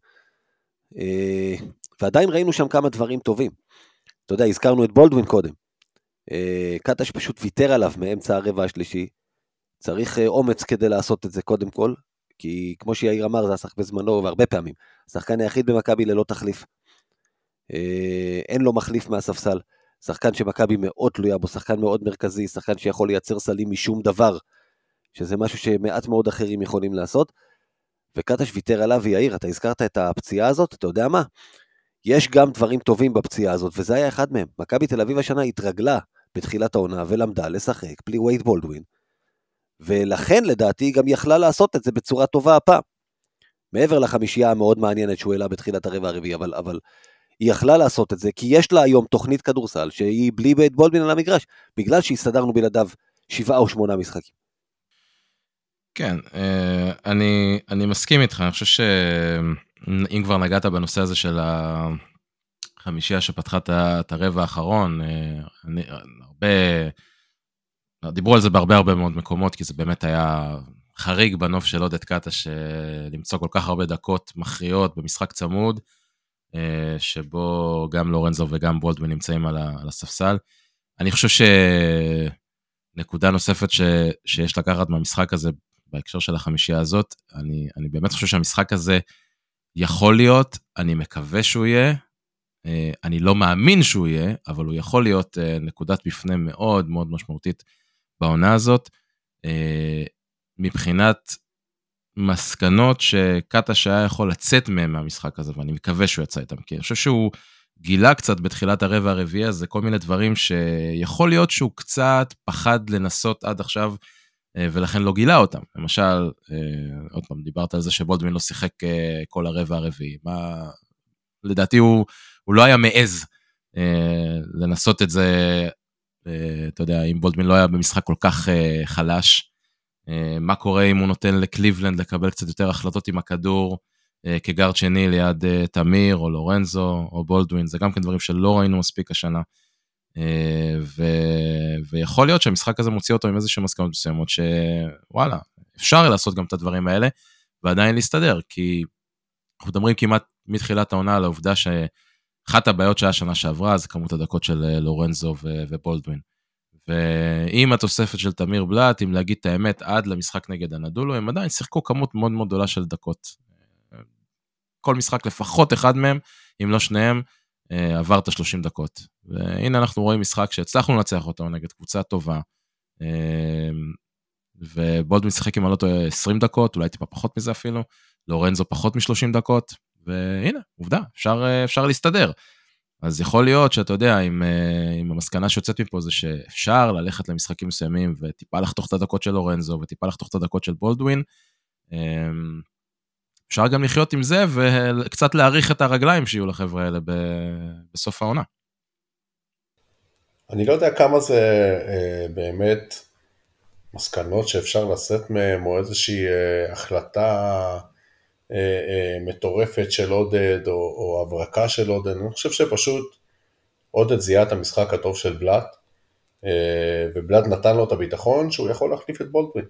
אה, ועדיין ראינו שם כמה דברים טובים. אתה יודע, הזכרנו את בולדווין קודם. קטש פשוט ויתר עליו מאמצע הרבע השלישי. צריך אומץ כדי לעשות את זה קודם כל, כי כמו שיאיר אמר, זה השחק בזמנו, והרבה פעמים, השחקן היחיד במכבי ללא תחליף. אה, אין לו מחליף מהספסל. שחקן שמכבי מאוד תלויה בו, שחקן מאוד מרכזי, שחקן שיכול לייצר סלים משום דבר, שזה משהו שמעט מאוד אחרים יכולים לעשות. וקטש ויתר עליו, ויאיר, אתה הזכרת את הפציעה הזאת, אתה יודע מה? יש גם דברים טובים בפציעה הזאת, וזה היה אחד מהם. מכבי תל אביב השנה התרגלה בתחילת העונה ולמדה לשחק בלי וייד בולדווין, ולכן לדעתי היא גם יכלה לעשות את זה בצורה טובה הפעם. מעבר לחמישייה המאוד מעניינת שהוא העלה בתחילת הרבע הרביעי, אבל, אבל היא יכלה לעשות את זה, כי יש לה היום תוכנית כדורסל שהיא בלי בית בולדווין על המגרש, בגלל שהסתדרנו בלעדיו שבעה או שמונה משחקים. כן, אה, אני, אני מסכים איתך, אני חושב שאם כבר נגעת בנושא הזה של החמישייה שפתחה את הרבע האחרון, אה, אני, הרבה... דיברו על זה בהרבה הרבה מאוד מקומות, כי זה באמת היה חריג בנוף של עודד קטש למצוא כל כך הרבה דקות מכריעות במשחק צמוד, אה, שבו גם לורנזו וגם בולדווין נמצאים על, הספסל. אני חושב שנקודה נוספת ש, שיש לקחת מהמשחק הזה בהקשר של החמישייה הזאת, אני, אני באמת חושב שהמשחק הזה יכול להיות, אני מקווה שהוא יהיה, אני לא מאמין שהוא יהיה, אבל הוא יכול להיות אה, נקודת מפנה מאוד מאוד משמעותית בעונה הזאת, אה, מבחינת מסקנות שקטש היה יכול לצאת מהם מהמשחק הזה, ואני מקווה שהוא יצא איתם, כי אני חושב שהוא גילה קצת בתחילת הרבע הרביעי הזה כל מיני דברים שיכול להיות שהוא קצת פחד לנסות עד עכשיו, אה, ולכן לא גילה אותם. למשל, אה, עוד פעם, דיברת על זה שבולדווין לא שיחק כל הרבע הרביעי. מה... לדעתי הוא, הוא לא היה מעז לנסות את זה אה, אתה יודע, אם בולדמין לא היה במשחק כל כך אה, חלש, אה, מה קורה אם הוא נותן לקליבלנד לקבל קצת יותר החלטות עם הכדור כגארד שני ליד תמיר או לורנזו או בולדווין, זה גם כן דברים שלא ראינו מספיק השנה. ו... ויכול להיות שהמשחק הזה מוציא אותו עם איזשהם מסקנות מסוימות שוואלה, אפשר לעשות גם את הדברים האלה ועדיין להסתדר, כי אנחנו מדברים כמעט מתחילת העונה על העובדה ש... אחת הבעיות שהיה שנה שעברה זה כמות הדקות של אה, לורנזו ובולדווין. ועם התוספת של תמיר בלאט, אם להגיד את האמת, עד למשחק נגד הנדולו, הם עדיין שיחקו כמות מאוד מאוד גדולה של דקות. כל משחק לפחות אחד מהם, אם לא שניהם, אה, עבר את ה-30 דקות. והנה אנחנו רואים משחק שהצלחנו לנצח אותו נגד קבוצה טובה. אה, ובולדווין שיחק, לא טועה, 20 דקות, אולי טיפה פחות מזה אפילו, לורנזו פחות מ-30 דקות, והנה, עובדה, אפשר, אה, אפשר להסתדר. אז יכול להיות שאתה יודע, אם, אה, אם המסקנה שיוצאת מפה זה שאפשר ללכת למשחקים מסוימים וטיפה לחתוך את הדקות של לורנזו וטיפה לחתוך את הדקות של בולדווין, אמ, אפשר גם לחיות עם זה וקצת להעריך את הרגליים שיהיו לחבר'ה האלה בסוף העונה. אני לא יודע כמה זה אה, באמת מסקנות שאפשר לשאת מהם, או איזושהי אה, החלטה אה, אה, מטורפת של עודד או, או הברקה של עודד, אני חושב שפשוט עודד זיהה את המשחק הטוב של בלאט, ובלאט נתן לו את הביטחון שהוא יכול להחליף את בולדווין.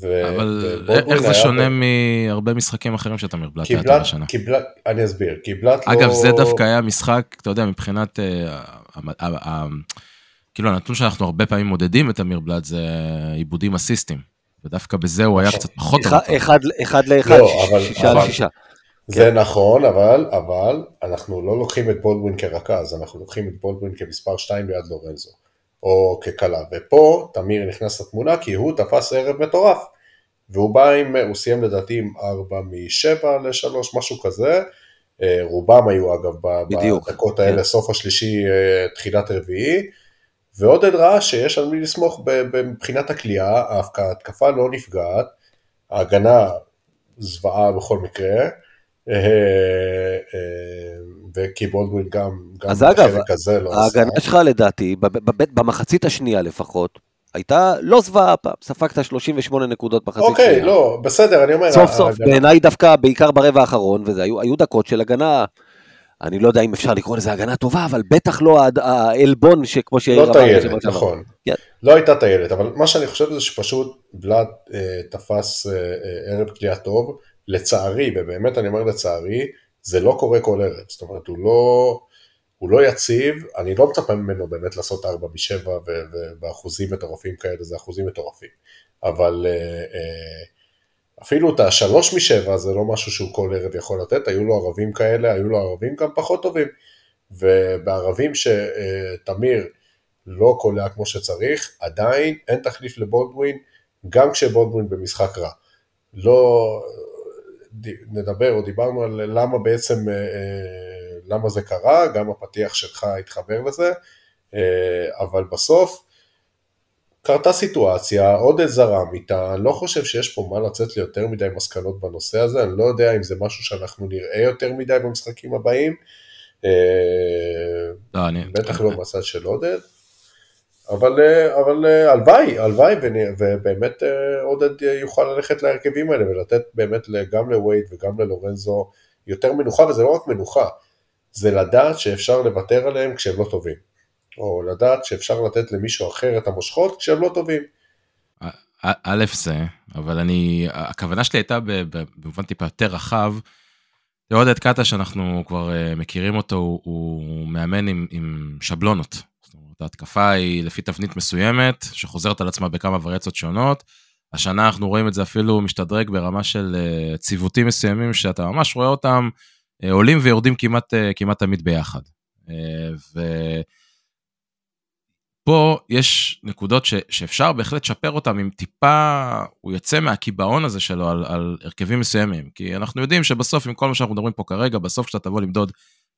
ו- אבל איך זה שונה ב... מהרבה משחקים אחרים שאתה אומר בלאט היה השנה? כי בלאט, אני אסביר, כי בלאט לא... אגב, זה דווקא היה משחק, אתה יודע, מבחינת... כאילו הנתון שאנחנו הרבה פעמים מודדים את אמיר בלאט זה עיבודים אסיסטים, ודווקא בזה הוא היה קצת פחות... אחד לאחד, לא, שישה על שישה. זה כן. נכון, אבל, אבל אנחנו לא לוקחים את בולדווין כרכז, אנחנו לוקחים את בולדווין כמספר 2 ליד לורנזו, או כקלה, ופה תמיר נכנס לתמונה כי הוא תפס ערב מטורף, והוא בא עם, הוא סיים לדעתי עם 4 מ-7 ל-3, משהו כזה, אה, רובם היו אגב בדיוק, בדקות כן. האלה, סוף השלישי, אה, תחילת רביעי, ועודד ראה שיש על מי לסמוך מבחינת הכלייה, ההתקפה לא נפגעת, ההגנה זוועה בכל מקרה, אה, אה, וכי בולדווין גם, גם אז אגב, לא ההגנה עשה. שלך לדעתי, במחצית השנייה לפחות, הייתה לא זוועה הפעם, ספגת 38 נקודות בחצי אוקיי, שנייה. אוקיי, לא, בסדר, אני אומר... סוף סוף, בעיניי דווקא, בעיקר ברבע האחרון, וזה היו דקות של הגנה, אני לא יודע אם אפשר לקרוא לזה הגנה טובה, אבל בטח לא העלבון שכמו שיאיר לא טיילת, נכון. כן. לא הייתה טיילת, אבל מה שאני חושב זה שפשוט בלאד אה, תפס אה, אה, ערב קליעה טוב, לצערי, ובאמת אני אומר לצערי, זה לא קורה כל ערב, זאת אומרת, הוא לא, הוא לא יציב, אני לא מצפה ממנו באמת לעשות 4 ב-7 ובאחוזים מטורפים כאלה, זה אחוזים מטורפים, אבל uh, uh, אפילו את השלוש משבע זה לא משהו שהוא כל ערב יכול לתת, היו לו ערבים כאלה, היו לו ערבים גם פחות טובים, ובערבים שתמיר לא קולע כמו שצריך, עדיין אין תחליף לבולדווין, גם כשבולדווין במשחק רע. לא, נדבר או דיברנו על למה בעצם, אה, אה, למה זה קרה, גם הפתיח שלך התחבר לזה, אה, אבל בסוף קרתה סיטואציה, עוד זרם איתה, אני לא חושב שיש פה מה לצאת ליותר מדי מסקנות בנושא הזה, אני לא יודע אם זה משהו שאנחנו נראה יותר מדי במשחקים הבאים, לא, בטח לא בצד של עודד. אבל, אה, אבל אה, הלוואי, הלוואי, ובאמת אה, עודד יוכל ללכת להרכבים האלה ולתת באמת גם לווייד וגם ללורנזו יותר מנוחה, וזה לא רק מנוחה, זה לדעת שאפשר לוותר עליהם כשהם לא טובים, או לדעת שאפשר לתת למישהו אחר את המושכות כשהם לא טובים. א' זה, אבל אני, הכוונה שלי הייתה במובן טיפה יותר רחב, עודד קאטה שאנחנו כבר מכירים אותו, הוא, מאמן עם, עם שבלונות. ההתקפה היא לפי תבנית מסוימת, שחוזרת על עצמה בכמה וריאציות שונות. השנה אנחנו רואים את זה אפילו משתדרג ברמה של uh, ציוותים מסוימים, שאתה ממש רואה אותם uh, עולים ויורדים כמעט, כמעט תמיד ביחד. Uh, ופה יש נקודות ש, שאפשר בהחלט לשפר אותם אם טיפה הוא יוצא מהקיבעון הזה שלו על, על הרכבים מסוימים. כי אנחנו יודעים שבסוף, עם כל מה שאנחנו מדברים פה כרגע, בסוף כשאתה תבוא למדוד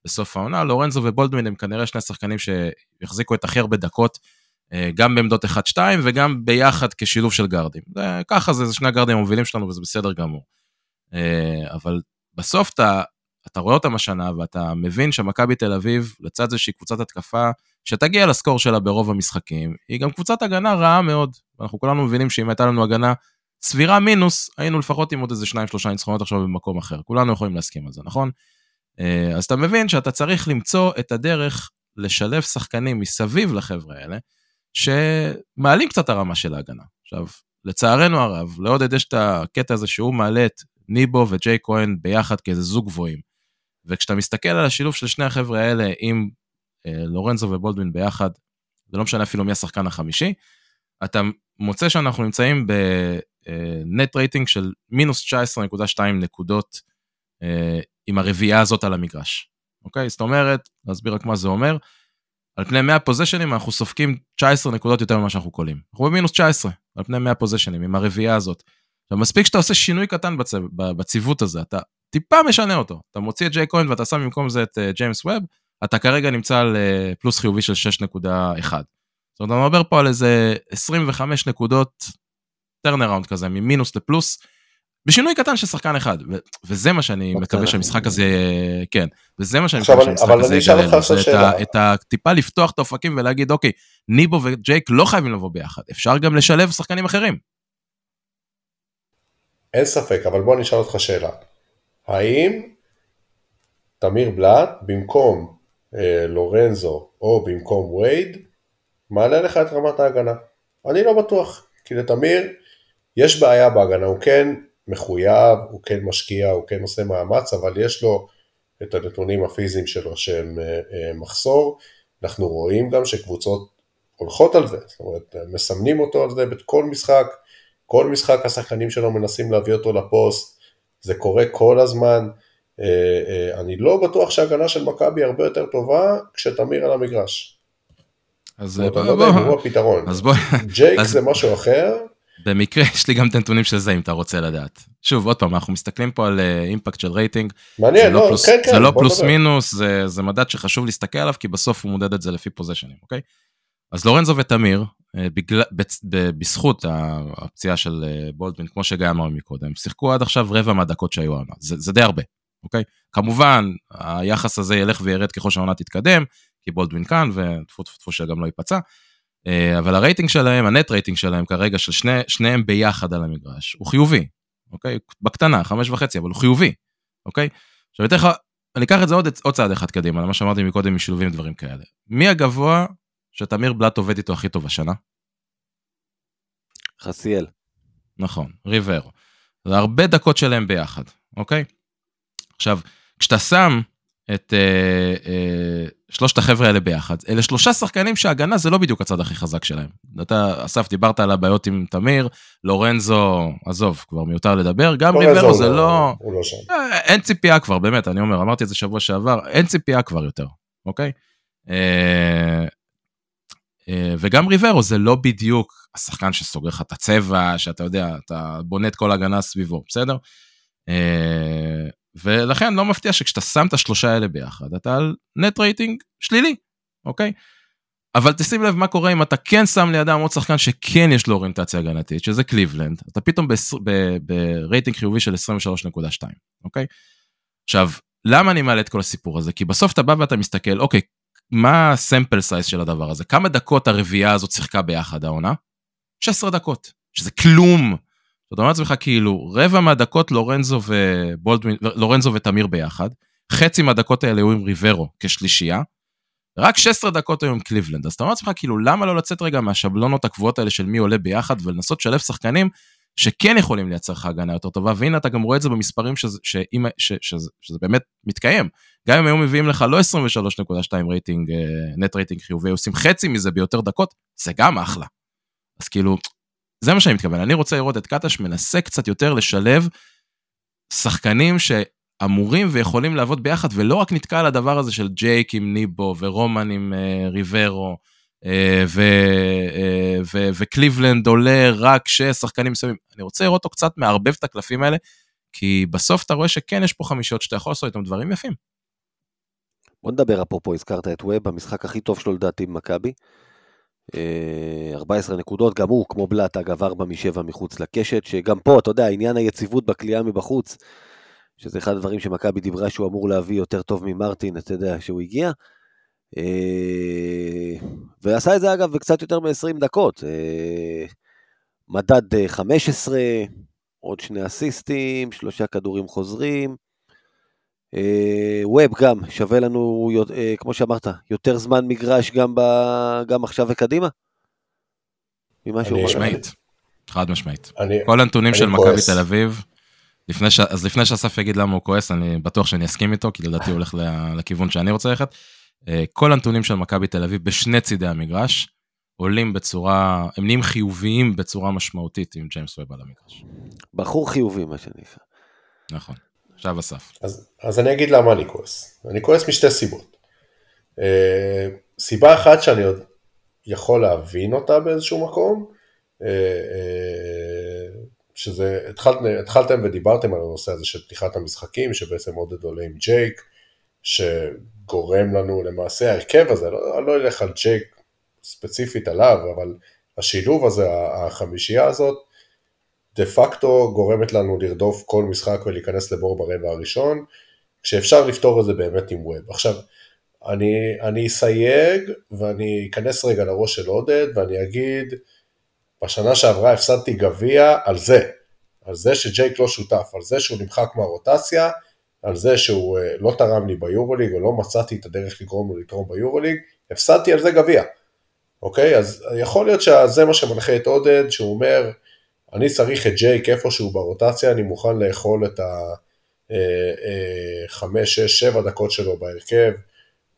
בסוף העונה. לורנזו ובולדווין הם כנראה שני שחקנים שיחזיקו את הכי הרבה דקות, אה, גם בעמדות 1-2 וגם ביחד כשילוב של גארדים. זה, ככה זה, זה שני הגארדים המובילים שלנו וזה בסדר גמור. אה, אבל בסוף אתה, אתה רואה אותם השנה ואתה מבין שמכבי תל אביב, לצד זה שהיא קבוצת התקפה, שתגיע לסקור שלה ברוב המשחקים, היא גם קבוצת הגנה רעה מאוד. אנחנו כולנו מבינים שאם הייתה לנו הגנה סבירה מינוס, היינו לפחות עם עוד איזה שניים שלושה ניצחונות עכשיו במקום אחר. כולנו יכולים להסכים על זה, נכון? אה, אז אתה מבין שאתה צריך למצוא את הדרך לשלב שחקנים מסביב לחבר'ה האלה, שמעלים קצת הרמה של ההגנה. עכשיו, לצערנו הרב, לעודד יש את הקטע הזה שהוא מעלה את ניבו וג'יי כהן ביחד כאיזה זוג גבוהים. וכשאתה מסתכל על השילוב של שני החבר'ה האלה עם לורנזו ובולדווין ביחד, זה לא משנה אפילו מי השחקן החמישי, אתה מוצא שאנחנו נמצאים בנט רייטינג אה, של מינוס 19.2 נקודות אה, עם הרביעייה הזאת על המגרש. אוקיי? זאת אומרת, להסביר רק מה זה אומר, על פני 100 פוזיישנים אנחנו סופקים 19 נקודות יותר ממה שאנחנו קולים. אנחנו במינוס 19 על פני 100 פוזיישנים עם הרביעייה הזאת. עכשיו מספיק שאתה עושה שינוי קטן בצו, בציוות הזה, אתה טיפה משנה אותו. אתה מוציא את ג'יי כהן ואתה שם במקום זה את uh, ג'יימס ווב, אתה כרגע נמצא על uh, פלוס חיובי של 6.1. זאת אומרת, אני מדבר פה על איזה 25 נקודות turnaround כזה, ממינוס לפלוס, בשינוי קטן של שחקן אחד, ו- וזה מה שאני אוקיי. מקווה שהמשחק הזה, כן, וזה מה שאני מקווה שהמשחק הזה יגלה לנו, זה את הטיפה לפתוח את האופקים ולהגיד, אוקיי, ניבו וג'ייק לא חייבים לבוא ביחד, אפשר גם לשלב שחקנים אחרים. אין ספק, אבל בוא נשאל אותך שאלה. האם תמיר בלאט במקום אה, לורנזו או במקום וייד, מעלה לך את רמת ההגנה. אני לא בטוח, כי לתמיר יש בעיה בהגנה, הוא כן מחויב, הוא כן משקיע, הוא כן עושה מאמץ, אבל יש לו את הנתונים הפיזיים שלו שהם אה, אה, מחסור. אנחנו רואים גם שקבוצות הולכות על זה, זאת אומרת, מסמנים אותו על זה בכל משחק, כל משחק השחקנים שלו מנסים להביא אותו לפוסט, זה קורה כל הזמן. אה, אני לא בטוח שההגנה של מכבי הרבה יותר טובה כשתמיר על המגרש. אז בוא, לא בוא, הוא הפתרון. אז בוא, ג'ייק זה משהו אחר. במקרה יש לי גם את הנתונים של זה אם אתה רוצה לדעת. שוב עוד פעם אנחנו מסתכלים פה על impact של רייטינג. מעניין, זה לא, לא פלוס, כן, כן, זה לא פלוס. מינוס זה, זה מדד שחשוב להסתכל עליו כי בסוף הוא מודד את זה לפי possession ים אוקיי. אז לורנזו ותמיר בגלל, בצ, בזכות הפציעה של בולדווין כמו שגיא אמר מקודם שיחקו עד עכשיו רבע מהדקות שהיו העונה זה, זה די הרבה אוקיי כמובן היחס הזה ילך וירד ככל שהעונה תתקדם כי בולדווין כאן וטפו טפו טפו שגם לא ייפצע. אה, אבל הרייטינג שלהם, ה net rating שלהם כרגע, של שני, שניהם ביחד על המגרש, הוא חיובי, אוקיי? בקטנה, חמש וחצי, אבל הוא חיובי, אוקיי? עכשיו אני לך, אני אקח את זה עוד, עוד צעד אחד קדימה, למה שאמרתי מקודם, משילובים ודברים כאלה. מי הגבוה שתמיר בלאט עובד איתו הכי טוב השנה? חסיאל. נכון, ריברו. זה הרבה דקות שלהם ביחד, אוקיי? עכשיו, כשאתה שם את אה, אה, שלושת החבר'ה האלה ביחד. אלה שלושה שחקנים שהגנה זה לא בדיוק הצד הכי חזק שלהם. אתה, אסף, דיברת על הבעיות עם תמיר, לורנזו, עזוב, כבר מיותר לדבר, גם ריברו זה לא... לא... לא. אה, אין ציפייה כבר, באמת, אני אומר, אמרתי את זה שבוע שעבר, אין ציפייה כבר יותר, אוקיי? אה, אה, וגם ריברו זה לא בדיוק השחקן שסוגר לך את הצבע, שאתה יודע, אתה בונה את כל ההגנה סביבו, בסדר? ולכן לא מפתיע שכשאתה שם את השלושה האלה ביחד, אתה על net rating שלילי, אוקיי? אבל תשים לב מה קורה אם אתה כן שם לידם עוד שחקן שכן יש לו אוריינטציה הגנתית, שזה קליבלנד, אתה פתאום ברייטינג חיובי של 23.2, אוקיי? עכשיו, למה אני מעלה את כל הסיפור הזה? כי בסוף אתה בא ואתה מסתכל, אוקיי, מה ה sample size של הדבר הזה? כמה דקות הרביעייה הזאת שיחקה ביחד העונה? 16 דקות, שזה כלום אתה אומר לעצמך כאילו רבע מהדקות לורנזו ובולדווין, לורנזו ותמיר ביחד, חצי מהדקות האלה היו עם ריברו כשלישייה, רק 16 דקות היו עם קליבלנד, אז אתה אומר לעצמך כאילו למה לא לצאת רגע מהשבלונות הקבועות האלה של מי עולה ביחד ולנסות לשלב שחקנים שכן יכולים לייצר לך הגנה יותר טובה, והנה אתה גם רואה את זה במספרים שזה, שאם, ש, שזה, שזה באמת מתקיים. גם אם היו מביאים לך לא 23.2 rating, net rating חיובי, עושים חצי מזה ביותר דקות, זה גם אחלה. אז כאילו, זה מה שאני מתכוון, אני רוצה לראות את קטש מנסה קצת יותר לשלב שחקנים שאמורים ויכולים לעבוד ביחד, ולא רק נתקע על הדבר הזה של ג'ייק עם ניבו ורומן עם uh, ריברו, uh, uh, uh, וקליבלנד עולה רק כששחקנים מסוימים. אני רוצה לראות אותו קצת מערבב את הקלפים האלה, כי בסוף אתה רואה שכן יש פה חמישיות שאתה יכול לעשות איתם דברים יפים. בוא נדבר אפרופו, הזכרת את ווב, המשחק הכי טוב שלו לדעתי במכבי. 14 אה, נקודות, גם הוא, כמו בלאט, אגב, 4 מ-7 מחוץ לקשת, שגם פה, אתה יודע, עניין היציבות בכלייה מבחוץ, שזה אחד הדברים שמכבי דיברה שהוא אמור להביא יותר טוב ממרטין, אתה יודע, שהוא הגיע. אה, ועשה את זה, אגב, בקצת יותר מ-20 דקות. אה, מדד 15, עוד שני אסיסטים, שלושה כדורים חוזרים. ווב גם, שווה לנו, אה, כמו שאמרת, יותר זמן מגרש גם, ב, גם עכשיו וקדימה? ממה שהוא משמעית, חד משמעית. אני, כל הנתונים של מכבי תל אביב, לפני ש... אז לפני שאסף יגיד למה הוא כועס, אני בטוח שאני אסכים איתו, כי לדעתי הוא הולך לכיוון שאני רוצה ללכת. אה, כל הנתונים של מכבי תל אביב בשני צידי המגרש, עולים בצורה, הם נהיים חיוביים בצורה משמעותית עם ג'יימס ווב על המגרש. בחור חיובי, מה שנקרא. נכון. עכשיו אסף. אז, אז אני אגיד למה אני כועס. אני כועס משתי סיבות. Uh, סיבה אחת שאני עוד יכול להבין אותה באיזשהו מקום, uh, uh, שזה, התחלת, התחלתם ודיברתם על הנושא הזה של פתיחת המשחקים, שבעצם עודד עולה עם ג'ייק, שגורם לנו למעשה ההרכב הזה, לא, אני לא אלך על ג'ייק ספציפית עליו, אבל השילוב הזה, החמישייה הזאת, דה פקטו גורמת לנו לרדוף כל משחק ולהיכנס לבור ברבע הראשון, כשאפשר לפתור את זה באמת עם ווב. עכשיו, אני, אני אסייג ואני אכנס רגע לראש של עודד ואני אגיד, בשנה שעברה הפסדתי גביע על זה, על זה שג'ייק לא שותף, על זה שהוא נמחק מהרוטציה, על זה שהוא אה, לא תרם לי ביורוליג או לא מצאתי את הדרך לגרום לו לתרום ביורוליג, הפסדתי על זה גביע. אוקיי? אז יכול להיות שזה מה שמנחה את עודד, שהוא אומר, אני צריך את ג'ייק איפשהו ברוטציה, אני מוכן לאכול את ה-5, 6, 7 דקות שלו בהרכב,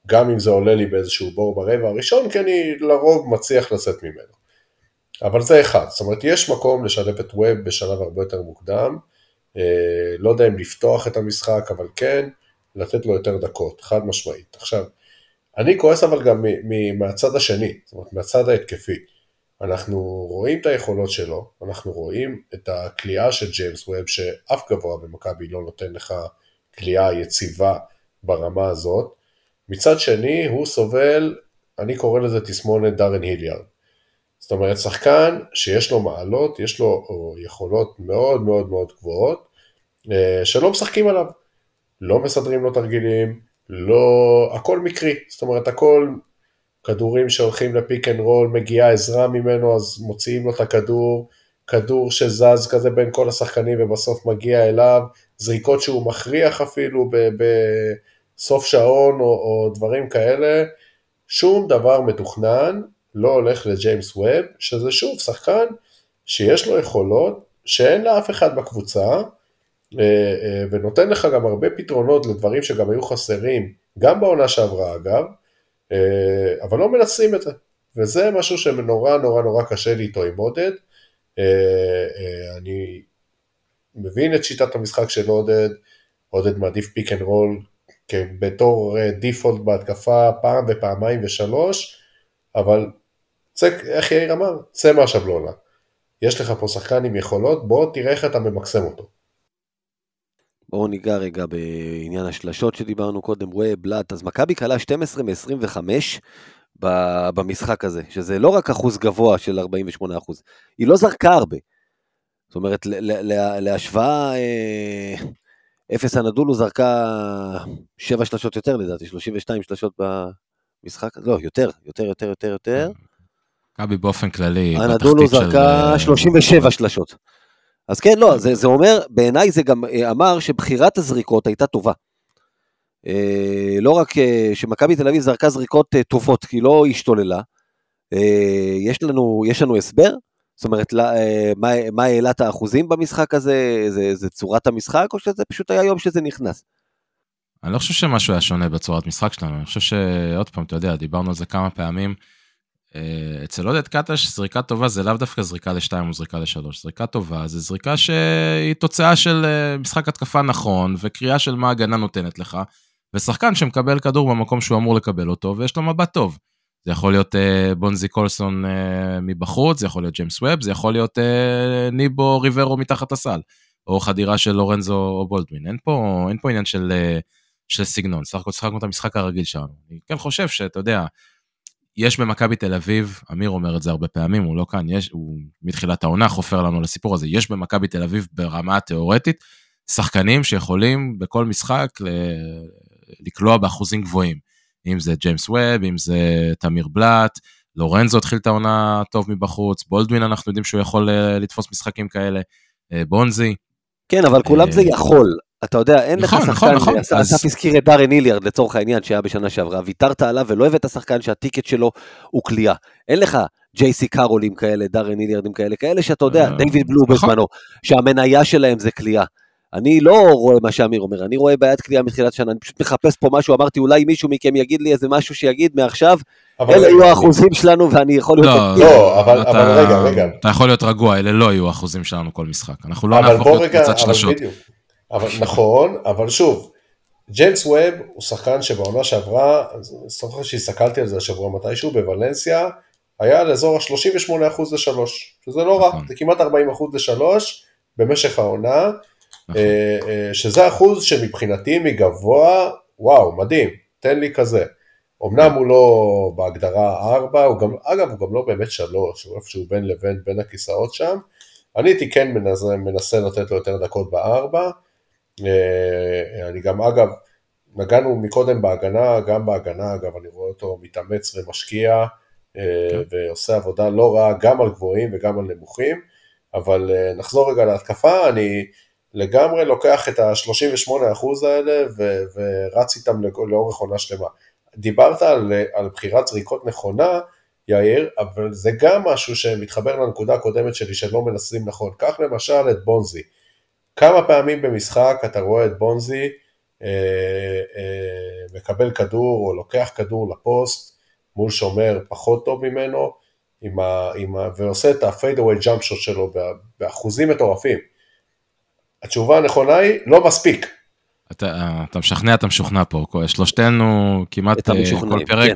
גם אם זה עולה לי באיזשהו בור ברבע הראשון, כי אני לרוב מצליח לצאת ממנו. אבל זה אחד, זאת אומרת, יש מקום לשלב את ווב בשלב הרבה יותר מוקדם, אה, לא יודע אם לפתוח את המשחק, אבל כן, לתת לו יותר דקות, חד משמעית. עכשיו, אני כועס אבל גם מהצד השני, זאת אומרת, מהצד ההתקפי. אנחנו רואים את היכולות שלו, אנחנו רואים את הכלייה של ג'יימס ווב, שאף גבוה במכבי לא נותן לך כלייה יציבה ברמה הזאת. מצד שני, הוא סובל, אני קורא לזה תסמונת דארן היליארד. זאת אומרת, שחקן שיש לו מעלות, יש לו יכולות מאוד מאוד מאוד גבוהות, אה, שלא משחקים עליו. לא מסדרים לו תרגילים, לא... הכל מקרי, זאת אומרת, הכל כדורים שהולכים ל pick and roll, מגיעה עזרה ממנו, אז מוציאים לו את הכדור, כדור שזז כזה בין כל השחקנים ובסוף מגיע אליו, זריקות שהוא מכריח אפילו בסוף שעון או, או דברים כאלה, שום דבר מתוכנן, לא הולך לג'יימס ווב, שזה שוב שחקן שיש לו יכולות שאין לאף אחד בקבוצה, אה, אה, ונותן לך גם הרבה פתרונות לדברים שגם היו חסרים, גם בעונה שעברה אגב, אבל לא מנצלים את זה, וזה משהו שנורא נורא נורא קשה לי איתו עם עודד. אני מבין את שיטת המשחק של עודד, עודד מעדיף pick and roll בתור default בהתקפה פעם ופעמיים ושלוש, אבל צא, איך יאיר אמר? צא מהשבלונה. יש לך פה שחקן עם יכולות, בוא תראה איך אתה ממקסם אותו. בואו ניגע רגע בעניין השלשות שדיברנו קודם, ווב, בלאט, אז מכבי כלה 12 מ-25 במשחק הזה, שזה לא רק אחוז גבוה של 48 אחוז, היא לא זרקה הרבה. זאת אומרת, להשוואה, אה, אפס הנדולו זרקה 7 שלשות יותר לדעתי, 32 שלשות במשחק, לא, יותר, יותר, יותר, יותר, יותר. מכבי באופן כללי, הנדולו זרקה 37 שלשות. אז כן, לא, זה, זה אומר, בעיניי זה גם אה, אמר שבחירת הזריקות הייתה טובה. אה, לא רק אה, שמכבי תל אביב זרקה זריקות אה, טובות, כי לא השתוללה. אה, יש, לנו, יש לנו הסבר? זאת אומרת, לא, אה, מה, מה העלה את האחוזים במשחק הזה? זה, זה צורת המשחק, או שזה פשוט היה יום שזה נכנס? אני לא חושב שמשהו היה שונה בצורת משחק שלנו, אני חושב שעוד פעם, אתה יודע, דיברנו על זה כמה פעמים. אה, אצל עודד קטש זריקה טובה זה לאו דווקא זריקה לשתיים או זריקה לשלוש, זריקה טובה זה זריקה שהיא תוצאה של אה, משחק התקפה נכון וקריאה של מה ההגנה נותנת לך, ושחקן שמקבל כדור במקום שהוא אמור לקבל אותו ויש לו מבט טוב. זה יכול להיות uh, בונזי קולסון uh, מבחוץ, זה יכול להיות ג'יימס ווב, זה יכול להיות uh, ניבו ריברו מתחת הסל, או חדירה של לורנזו או בולדווין. אין פה, אין פה עניין של, uh, של סגנון, סך הכל שיחקנו את המשחק הרגיל שלנו. אני כן חושב שאתה יודע, יש במכבי תל אביב, אמיר אומר את זה הרבה פעמים, הוא לא כאן, יש, הוא מתחילת העונה חופר לנו לסיפור הזה, יש במכבי תל אביב ברמה התיאורטית שחקנים שיכולים בכל משחק ל... לקלוע באחוזים גבוהים. אם זה ג'יימס ווב, אם זה תמיר בלאט, לורנזו התחיל את העונה טוב מבחוץ, בולדווין אנחנו יודעים שהוא יכול אה, לתפוס משחקים כאלה, אה, בונזי. כן, אבל כולם זה אה, יכול. אתה יודע, אין נכון, לך נכון, שחקן, נכון, אסף אז- הזכיר את דארן היליארד לצורך העניין שהיה בשנה שעברה, ויתרת עליו ולא הבאת שחקן שהטיקט שלו הוא כליאה. אין לך ג'ייסי קארולים כאלה, דארן היליארדים כאלה, כאלה שאתה יודע, אה, דיוויד בלו נכון. בזמנו, שהמניה שלהם זה כליאה. אני לא רואה מה שאמיר אומר, אני רואה בעיית כליאה מתחילת שנה, אני פשוט מחפש פה משהו, אמרתי אולי מישהו מכם יגיד לי איזה משהו שיגיד מעכשיו, אלה יהיו האחוזים שלנו ואני יכול להיות... לא, אופטימי. לא, אבל- אתה- אבל רגע, רגע. אתה יכול להיות רגוע, אלה לא יהיו האחוזים שלנו כל משחק. אנחנו לא נהפוך להיות קבוצת אבל שלשות. אבל נכון, אבל שוב, ג'יימס ווב הוא שחקן שבעונה שעברה, זוכר שהסתכלתי על זה השבוע מתישהו, בוולנסיה, היה על אזור ה-38% לשלוש, שזה לא רע, נכון. זה כמעט 40% לשלוש במשך העונה, נכון. אה, אה, שזה אחוז שמבחינתי מגבוה, וואו, מדהים, תן לי כזה. אמנם הוא לא בהגדרה 4, הוא גם, אגב, הוא גם לא באמת 3, הוא איפשהו בין לבין, בין הכיסאות שם. אני הייתי כן מנסה, מנסה לתת לו יותר דקות בארבע. אה, אני גם, אגב, נגענו מקודם בהגנה, גם בהגנה, אגב, אני רואה אותו מתאמץ ומשקיע, אה, כן. ועושה עבודה לא רעה גם על גבוהים וגם על נמוכים, אבל אה, נחזור רגע להתקפה, אני לגמרי לוקח את ה-38% האלה ו- ורץ איתם לאורך עונה שלמה. דיברת על, על בחירת זריקות נכונה, יאיר, אבל זה גם משהו שמתחבר לנקודה הקודמת שלי שלא מנסים נכון. קח למשל את בונזי. כמה פעמים במשחק אתה רואה את בונזי אה, אה, מקבל כדור או לוקח כדור לפוסט מול שומר פחות טוב ממנו, עם ה, עם ה, ועושה את away jump shot שלו באחוזים מטורפים. התשובה הנכונה היא, לא מספיק. אתה, אתה משכנע, אתה משוכנע פה, שלושתנו כמעט אה, כל פרק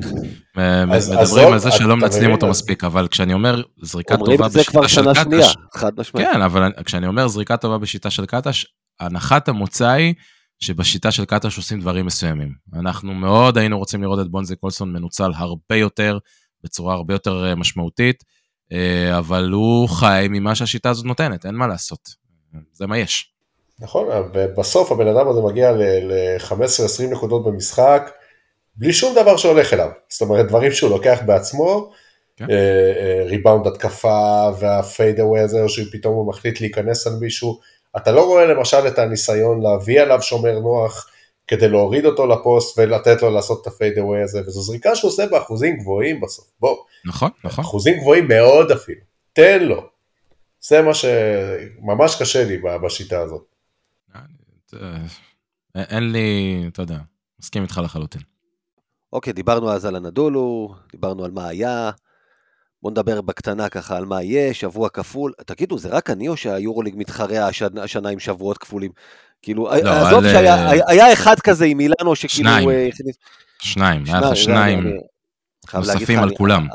כן. מדברים על זה שלא מנצלים אותו מספיק, אבל כשאני אומר זריקה טובה בשיטה של קטש, כן, אבל כשאני אומר זריקה טובה בשיטה של קטש, הנחת המוצא היא שבשיטה של קטש עושים דברים מסוימים. אנחנו מאוד היינו רוצים לראות את בונזי קולסון מנוצל הרבה יותר, בצורה הרבה יותר אה, משמעותית, אה, אבל הוא חי ממה שהשיטה הזאת נותנת, אין מה לעשות, זה מה יש. נכון, ובסוף הבן אדם הזה מגיע ל-15-20 נקודות במשחק, בלי שום דבר שהולך אליו. זאת אומרת, דברים שהוא לוקח בעצמו, כן. ריבאונד התקפה והפייד אווי הזה, או שפתאום הוא מחליט להיכנס על מישהו. אתה לא רואה למשל את הניסיון להביא עליו שומר נוח כדי להוריד אותו לפוסט ולתת לו לעשות את הפייד אווי הזה, וזו זריקה שהוא עושה באחוזים גבוהים בסוף, בוא. נכון, נכון. אחוזים גבוהים מאוד אפילו, תן לו. זה מה שממש קשה לי בשיטה הזאת. אה, אין לי, אתה יודע, מסכים איתך לחלוטין. אוקיי, דיברנו אז על הנדולו, דיברנו על מה היה, בואו נדבר בקטנה ככה על מה יהיה, שבוע כפול. תגידו, זה רק אני או שהיורוליג מתחרה השנה, השנה עם שבועות כפולים? כאילו, לא, עזוב על... שהיה היה, אחד כזה עם אילנו שכאילו... שניים, אה, שניים, היה לך שניים נוספים על כולם.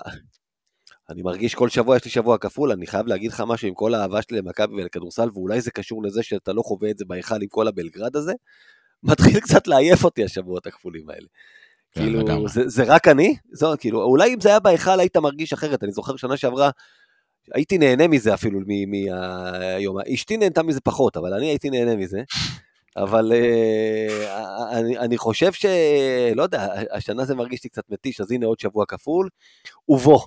אני מרגיש כל שבוע יש לי שבוע כפול, אני חייב להגיד לך משהו עם כל האהבה שלי למכבי ולכדורסל, ואולי זה קשור לזה שאתה לא חווה את זה בהיכל עם כל הבלגרד הזה, מתחיל קצת לעייף אותי השבועות הכפולים האלה. כן, כאילו, זה, זה רק אני? זו, כאילו, אולי אם זה היה בהיכל היית מרגיש אחרת, אני זוכר שנה שעברה, הייתי נהנה מזה אפילו מהיום, אשתי נהנתה מזה פחות, אבל אני הייתי נהנה מזה. אבל uh, אני, אני חושב ש... לא יודע, השנה זה מרגיש לי קצת מתיש, אז הנה עוד שבוע כפול. ובוא,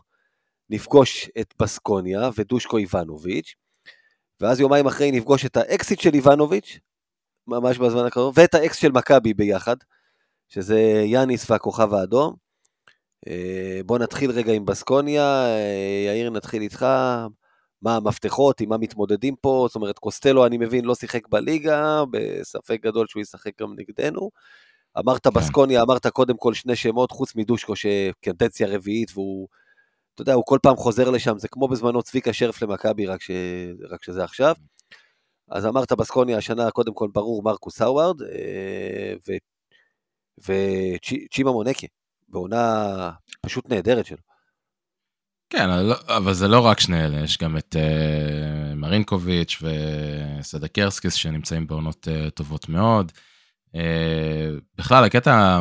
נפגוש את בסקוניה ודושקו איבנוביץ', ואז יומיים אחרי נפגוש את האקסיט של איבנוביץ', ממש בזמן הקרוב, ואת האקס של מכבי ביחד, שזה יאניס והכוכב האדום. אה, בוא נתחיל רגע עם בסקוניה, אה, יאיר נתחיל איתך, מה המפתחות, עם מה מתמודדים פה, זאת אומרת קוסטלו אני מבין לא שיחק בליגה, בספק גדול שהוא ישחק גם נגדנו. אמרת כן. בסקוניה, אמרת קודם כל שני שמות, חוץ מדושקו שקדנציה רביעית והוא אתה יודע, הוא כל פעם חוזר לשם, זה כמו בזמנו צביקה שרף למכבי, רק, ש... רק שזה עכשיו. אז אמרת בסקוניה השנה, קודם כל ברור מרקוס האווארד, אה, ו... וצ'ימה מונקי, בעונה פשוט נהדרת שלו. כן, אבל זה לא רק שני אלה, יש גם את uh, מרינקוביץ' וסדקרסקיס שנמצאים בעונות uh, טובות מאוד. בכלל, הקטע,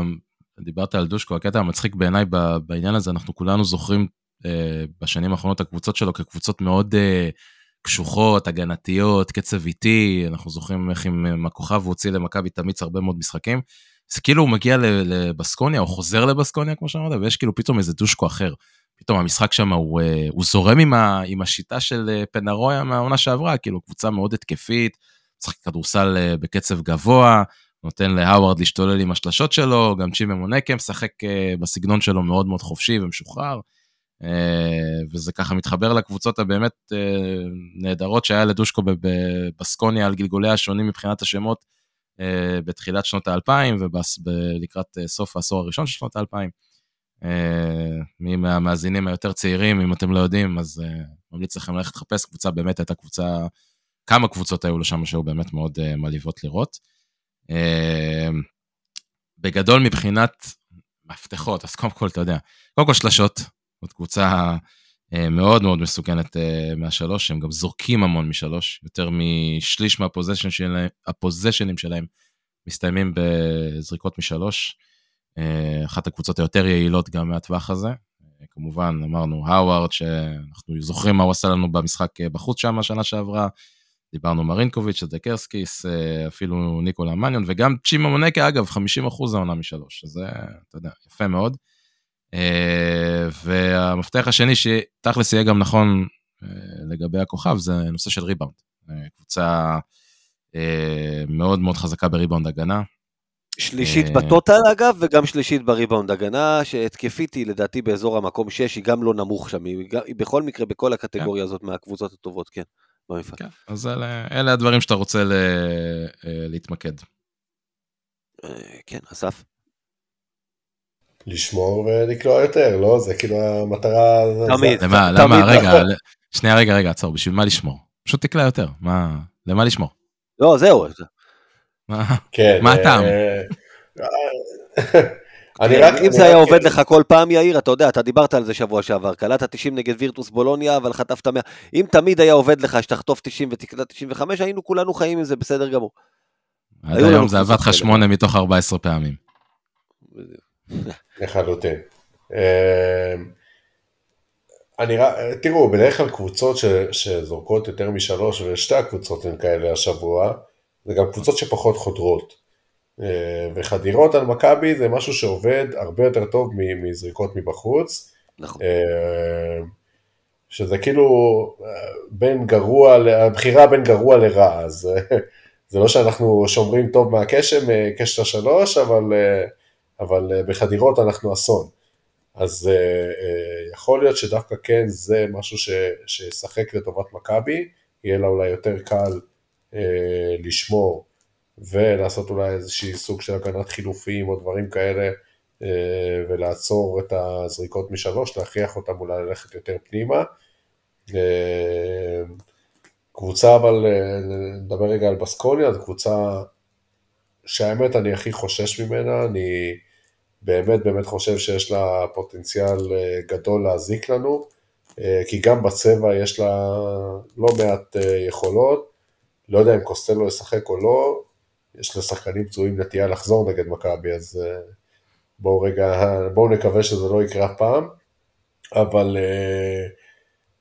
דיברת על דושקו, הקטע המצחיק בעיניי בעניין הזה, אנחנו כולנו זוכרים אה, בשנים האחרונות הקבוצות שלו כקבוצות מאוד אה, קשוחות, הגנתיות, קצב איטי, אנחנו זוכרים איך עם הכוכב הוא הוציא למכבי תמיץ הרבה מאוד משחקים. זה כאילו הוא מגיע לבסקוניה, או חוזר לבסקוניה, כמו שאמרת, ויש כאילו פתאום איזה דושקו אחר. פתאום המשחק שם הוא, אה, הוא זורם עם, ה, עם השיטה של פנרויה מהעונה שעברה, כאילו קבוצה מאוד התקפית, משחק כדורסל בקצב גבוה, נותן להאווארד להשתולל עם השלשות שלו, גם צ'ימה מונקה משחק בסגנון שלו מאוד מאוד חופשי ומשוחרר. אה, וזה ככה מתחבר לקבוצות הבאמת אה, נהדרות שהיה לדושקו בבסקוניה על גלגולי השונים מבחינת השמות אה, בתחילת שנות האלפיים ולקראת סוף העשור הראשון של שנות האלפיים. מי מהמאזינים היותר צעירים, אם אתם לא יודעים, אז ממליץ לכם ללכת לחפש, קבוצה באמת הייתה קבוצה, כמה קבוצות היו לו שם שהיו באמת מאוד מלהיבות לראות. בגדול מבחינת מפתחות, אז קודם כל, אתה יודע, קודם כל שלשות, זאת קבוצה אה, מאוד מאוד מסוכנת אה, מהשלוש, הם גם זורקים המון משלוש, יותר משליש מהפוזיישנים שלהם, שלהם מסתיימים בזריקות משלוש. אה, אחת הקבוצות היותר יעילות גם מהטווח הזה. כמובן, אמרנו, האווארד, שאנחנו זוכרים מה הוא עשה לנו במשחק בחוץ שם השנה שעברה. דיברנו מרינקוביץ', סדקרסקיס, אפילו ניקולה מניון, וגם צ'ימה מונקה, אגב, 50% העונה משלוש, שזה, אתה יודע, יפה מאוד. אה, והמפתח השני שתכלס יהיה גם נכון אה, לגבי הכוכב זה נושא של ריבאונד. אה, קבוצה מאוד מאוד חזקה בריבאונד הגנה. שלישית בטוטל אגב, וגם שלישית בריבאונד. הגנה שהתקפית היא לדעתי באזור המקום 6, היא גם לא נמוך שם, היא, גם- היא בכל מקרה בכל הקטגוריה הזאת מהקבוצות הטובות, כן, במפעל. כן, אז אלה, אלה הדברים שאתה רוצה ל, להתמקד. כן, אסף. לשמור ולקלוע יותר, לא? זה כאילו המטרה... זה- תמיד. זה- למה, תמיד למה, רגע, נכון. שנייה, רגע, רגע, עצור, בשביל מה לשמור? פשוט תקלע יותר, מה, למה לשמור? לא, זהו. מה? כן. מה הטעם? אה, אני רק... אם זה היה רק- עובד לך כל פעם, יאיר, אתה יודע, אתה דיברת על זה שבוע שעבר, קלעת 90 נגד וירטוס בולוניה, אבל חטפת 100. אם תמיד היה עובד לך שתחטוף 90 ותקלע 95, היינו כולנו חיים עם זה בסדר גמור. עד היום זה עבד לך קבוצות שמונה מתוך 14 פעמים. לחלוטין. אה, אני רק, תראו, בדרך כלל קבוצות ש, שזורקות יותר משלוש, ושתי הקבוצות הן כאלה השבוע, זה גם קבוצות שפחות חודרות. אה, וחדירות על מכבי זה משהו שעובד הרבה יותר טוב מזריקות מבחוץ. נכון. אה, שזה כאילו אה, בין גרוע, הבחירה בין גרוע לרע, אז אה, זה לא שאנחנו שומרים טוב מהקשם, אה, קשת השלוש, אבל, אבל אה, בחדירות אנחנו אסון. אז אה, אה, יכול להיות שדווקא כן זה משהו ש- שישחק לטובת מכבי, יהיה לה אולי יותר קל לשמור ולעשות אולי איזושהי סוג של הגנת חילופים או דברים כאלה, ולעצור את הזריקות משלוש, להכריח אותם אולי ללכת יותר פנימה. קבוצה אבל, נדבר רגע על בסקוניה, זו קבוצה שהאמת אני הכי חושש ממנה, אני באמת באמת חושב שיש לה פוטנציאל אה, גדול להזיק לנו, אה, כי גם בצבע יש לה לא מעט אה, יכולות, לא יודע אם קוסטלו ישחק או לא, יש לשחקנים פצועים נטייה לחזור נגד מכבי, אז בואו רגע, בואו נקווה שזה לא יקרה פעם, אבל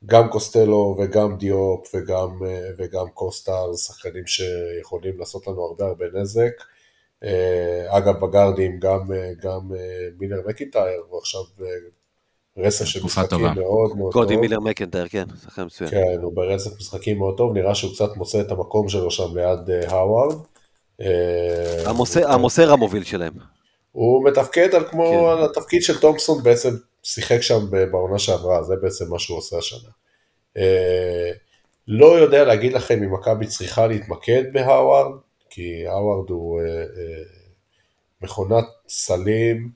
גם קוסטלו וגם דיופ וגם, וגם קוסטה זה שחקנים שיכולים לעשות לנו הרבה הרבה נזק. אה, אגב, בגארדים גם, אה, גם אה, מילר מקינטייר, הוא עכשיו אה, רצף של משחקים טובה. מאוד מאוד קודי טוב. מילר מקנטייר, כן, שחקן מצוין. כן, הוא ברצף משחקים מאוד טוב, נראה שהוא קצת מוצא את המקום שלו שם ליד האווארד. המוסר- המוביל שלהם. הוא מתפקד על כמו כן. על התפקיד של תומפסון בעצם שיחק שם בעונה שעברה, זה בעצם מה שהוא עושה השנה. לא יודע להגיד לכם אם מכבי צריכה להתמקד בהאווארד, כי האווארד הוא אה, אה, מכונת סלים,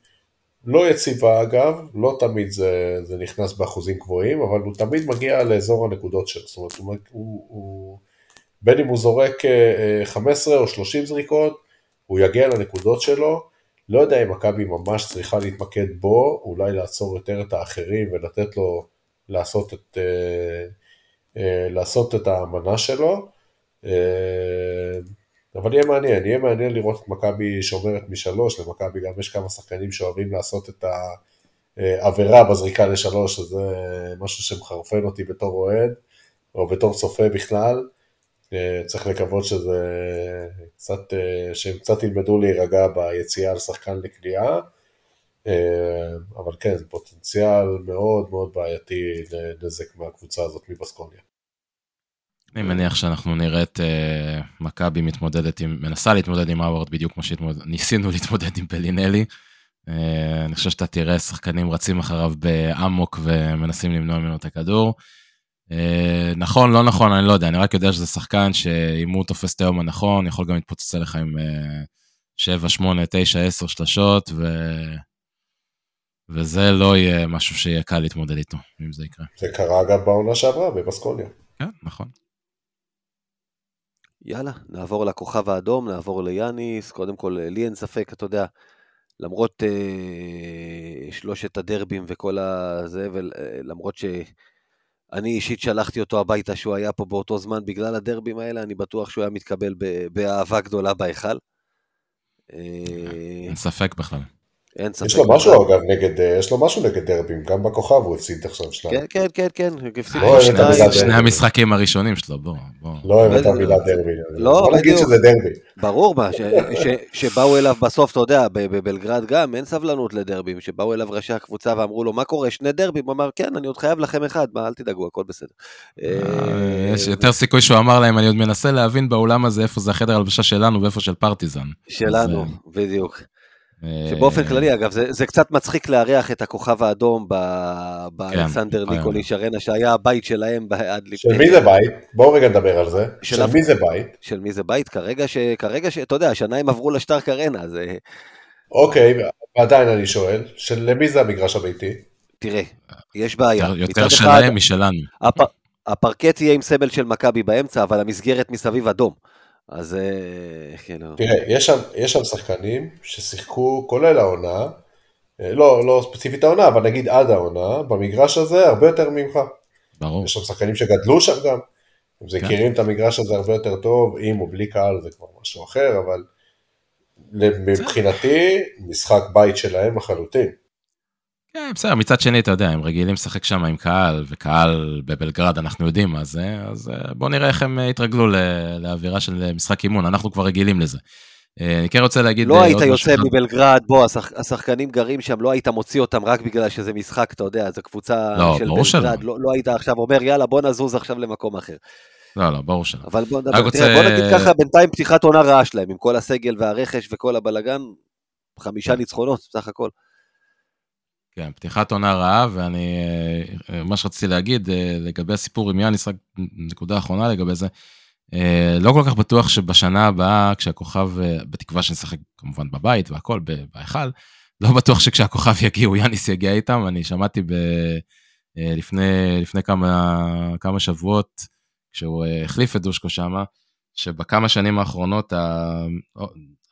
לא יציבה אגב, לא תמיד זה, זה נכנס באחוזים גבוהים, אבל הוא תמיד מגיע לאזור הנקודות שלו, זאת אומרת, הוא, הוא, הוא, בין אם הוא זורק אה, אה, 15 או 30 זריקות, הוא יגיע לנקודות שלו, לא יודע אם מכבי ממש צריכה להתמקד בו, אולי לעצור יותר את האחרים ולתת לו לעשות את, אה, אה, לעשות את האמנה שלו. אבל יהיה מעניין, יהיה מעניין לראות את מכבי שומרת משלוש, למכבי גם יש כמה שחקנים שאוהבים לעשות את העבירה בזריקה לשלוש, שזה משהו שמחרפן אותי בתור אוהד, או בתור צופה בכלל. אה, צריך לקוות שזה קצת, אה, שהם קצת ילמדו להירגע ביציאה על שחקן לקליעה, אה, אבל כן, זה פוטנציאל מאוד מאוד בעייתי לנזק מהקבוצה הזאת מבסקוניה. אני מניח שאנחנו נראה את אה, מכבי מתמודדת עם, מנסה להתמודד עם האוורד בדיוק כמו שניסינו להתמודד עם פלינלי. אה, אני חושב שאתה תראה שחקנים רצים אחריו באמוק ומנסים למנוע ממנו את הכדור. אה, נכון, לא נכון, אני לא יודע, אני רק יודע שזה שחקן שאם הוא תופס את היום הנכון, יכול גם להתפוצץ עליך עם 7, 8, 9, 10 שלשות, ו... וזה לא יהיה משהו שיהיה קל להתמודד איתו, אם זה יקרה. זה קרה אגב בעונה שעברה בבסקוניה. כן, נכון. יאללה, נעבור לכוכב האדום, נעבור ליאניס. קודם כל, לי אין ספק, אתה יודע, למרות אה, שלושת הדרבים וכל הזה, ולמרות שאני אישית שלחתי אותו הביתה שהוא היה פה באותו זמן בגלל הדרבים האלה, אני בטוח שהוא היה מתקבל באהבה גדולה בהיכל. אה, אין ספק בכלל. אין ספק. יש לו משהו אגב נגד, אה, יש לו משהו נגד דרבים, גם בכוכב הוא הפסיד עכשיו שניים. כן, כן, כן, כן, הפסיד לא שניים. שני המשחקים הראשונים שלו, בוא, בוא. לא אוהב את לא, המילה דרבי. לא, בוא נגיד בדיוק. שזה דרבי. ברור מה, שבאו אליו בסוף, אתה יודע, בבלגרד גם, אין סבלנות לדרבים, שבאו אליו ראשי הקבוצה ואמרו לו, מה קורה, שני דרבים? הוא אמר, כן, אני עוד חייב לכם אחד, מה, אל תדאגו, הכל בסדר. אה, יש יותר סיכוי שהוא אמר להם, אני עוד מנסה להבין באולם הזה איפה זה החדר הלבשה שלנו ואיפה של פרטיזן. שלנו, בדיוק. אה, שבאופן כללי, אגב, זה, זה קצת מצחיק לארח את הכוכב האדום באלכסנדר כן. ניקוליש ארנה, שהיה הבית שלהם עד לפני... של מי זה בית? בואו רגע נדבר על זה. של של מי זה בית? של מי זה בית? כרגע ש... כרגע ש... אתה יודע, השנה הם עברו לשטארק ארנה, זה... אוקיי, ועדיין אני שואל, של למי זה המגרש הביתי? תראה, יש בעיה. יותר- שלהם משלנו. הפ... הפרקט יהיה עם סמל של מכבי באמצע, אבל המסגרת מסביב אדום. אז אה, כאילו... תראה, יש שם, יש שם שחקנים ששיחקו, כולל העונה, אה, לא, לא ספציפית העונה, אבל נגיד עד העונה, במגרש הזה הרבה יותר ממך. ברור. יש שם שחקנים שגדלו שם גם, הם כן. מכירים את המגרש הזה הרבה יותר טוב, עם או בלי קהל זה כבר משהו אחר, אבל מבחינתי, משחק בית שלהם לחלוטין. כן, בסדר, מצד שני, אתה יודע, הם רגילים לשחק שם עם קהל, וקהל בבלגרד, אנחנו יודעים מה זה, אז אה, בואו נראה איך הם אה, יתרגלו לאווירה של משחק אימון, אנחנו כבר רגילים לזה. אה, אני כן רוצה להגיד... לא אה, היית משהו יוצא אחד. מבלגרד, בוא, השח... השחקנים גרים שם, לא היית מוציא אותם רק בגלל שזה משחק, אתה יודע, זו קבוצה לא, של. בלגרד, לא, לא היית עכשיו אומר, יאללה, בוא נזוז עכשיו למקום אחר. לא, לא, ברור שלא. אבל בוא נדבר, רוצה- בוא נגיד ככה, בינתיים פתיחת עונה רעה שלהם, עם כל הסגל והרכש וכל הבלגן, חמישה כן. ניצחונות בסך הכל. כן, פתיחת עונה רעה, ואני, אה, מה שרציתי להגיד אה, לגבי הסיפור עם יאניס, רק נקודה אחרונה לגבי זה, אה, לא כל כך בטוח שבשנה הבאה, כשהכוכב, בתקווה שנשחק כמובן בבית והכל, בהיכל, לא בטוח שכשהכוכב יגיעו, יאניס יגיע איתם, אני שמעתי ב, לפני, לפני כמה, כמה שבועות, כשהוא החליף את דושקו שמה, שבכמה שנים האחרונות, ה-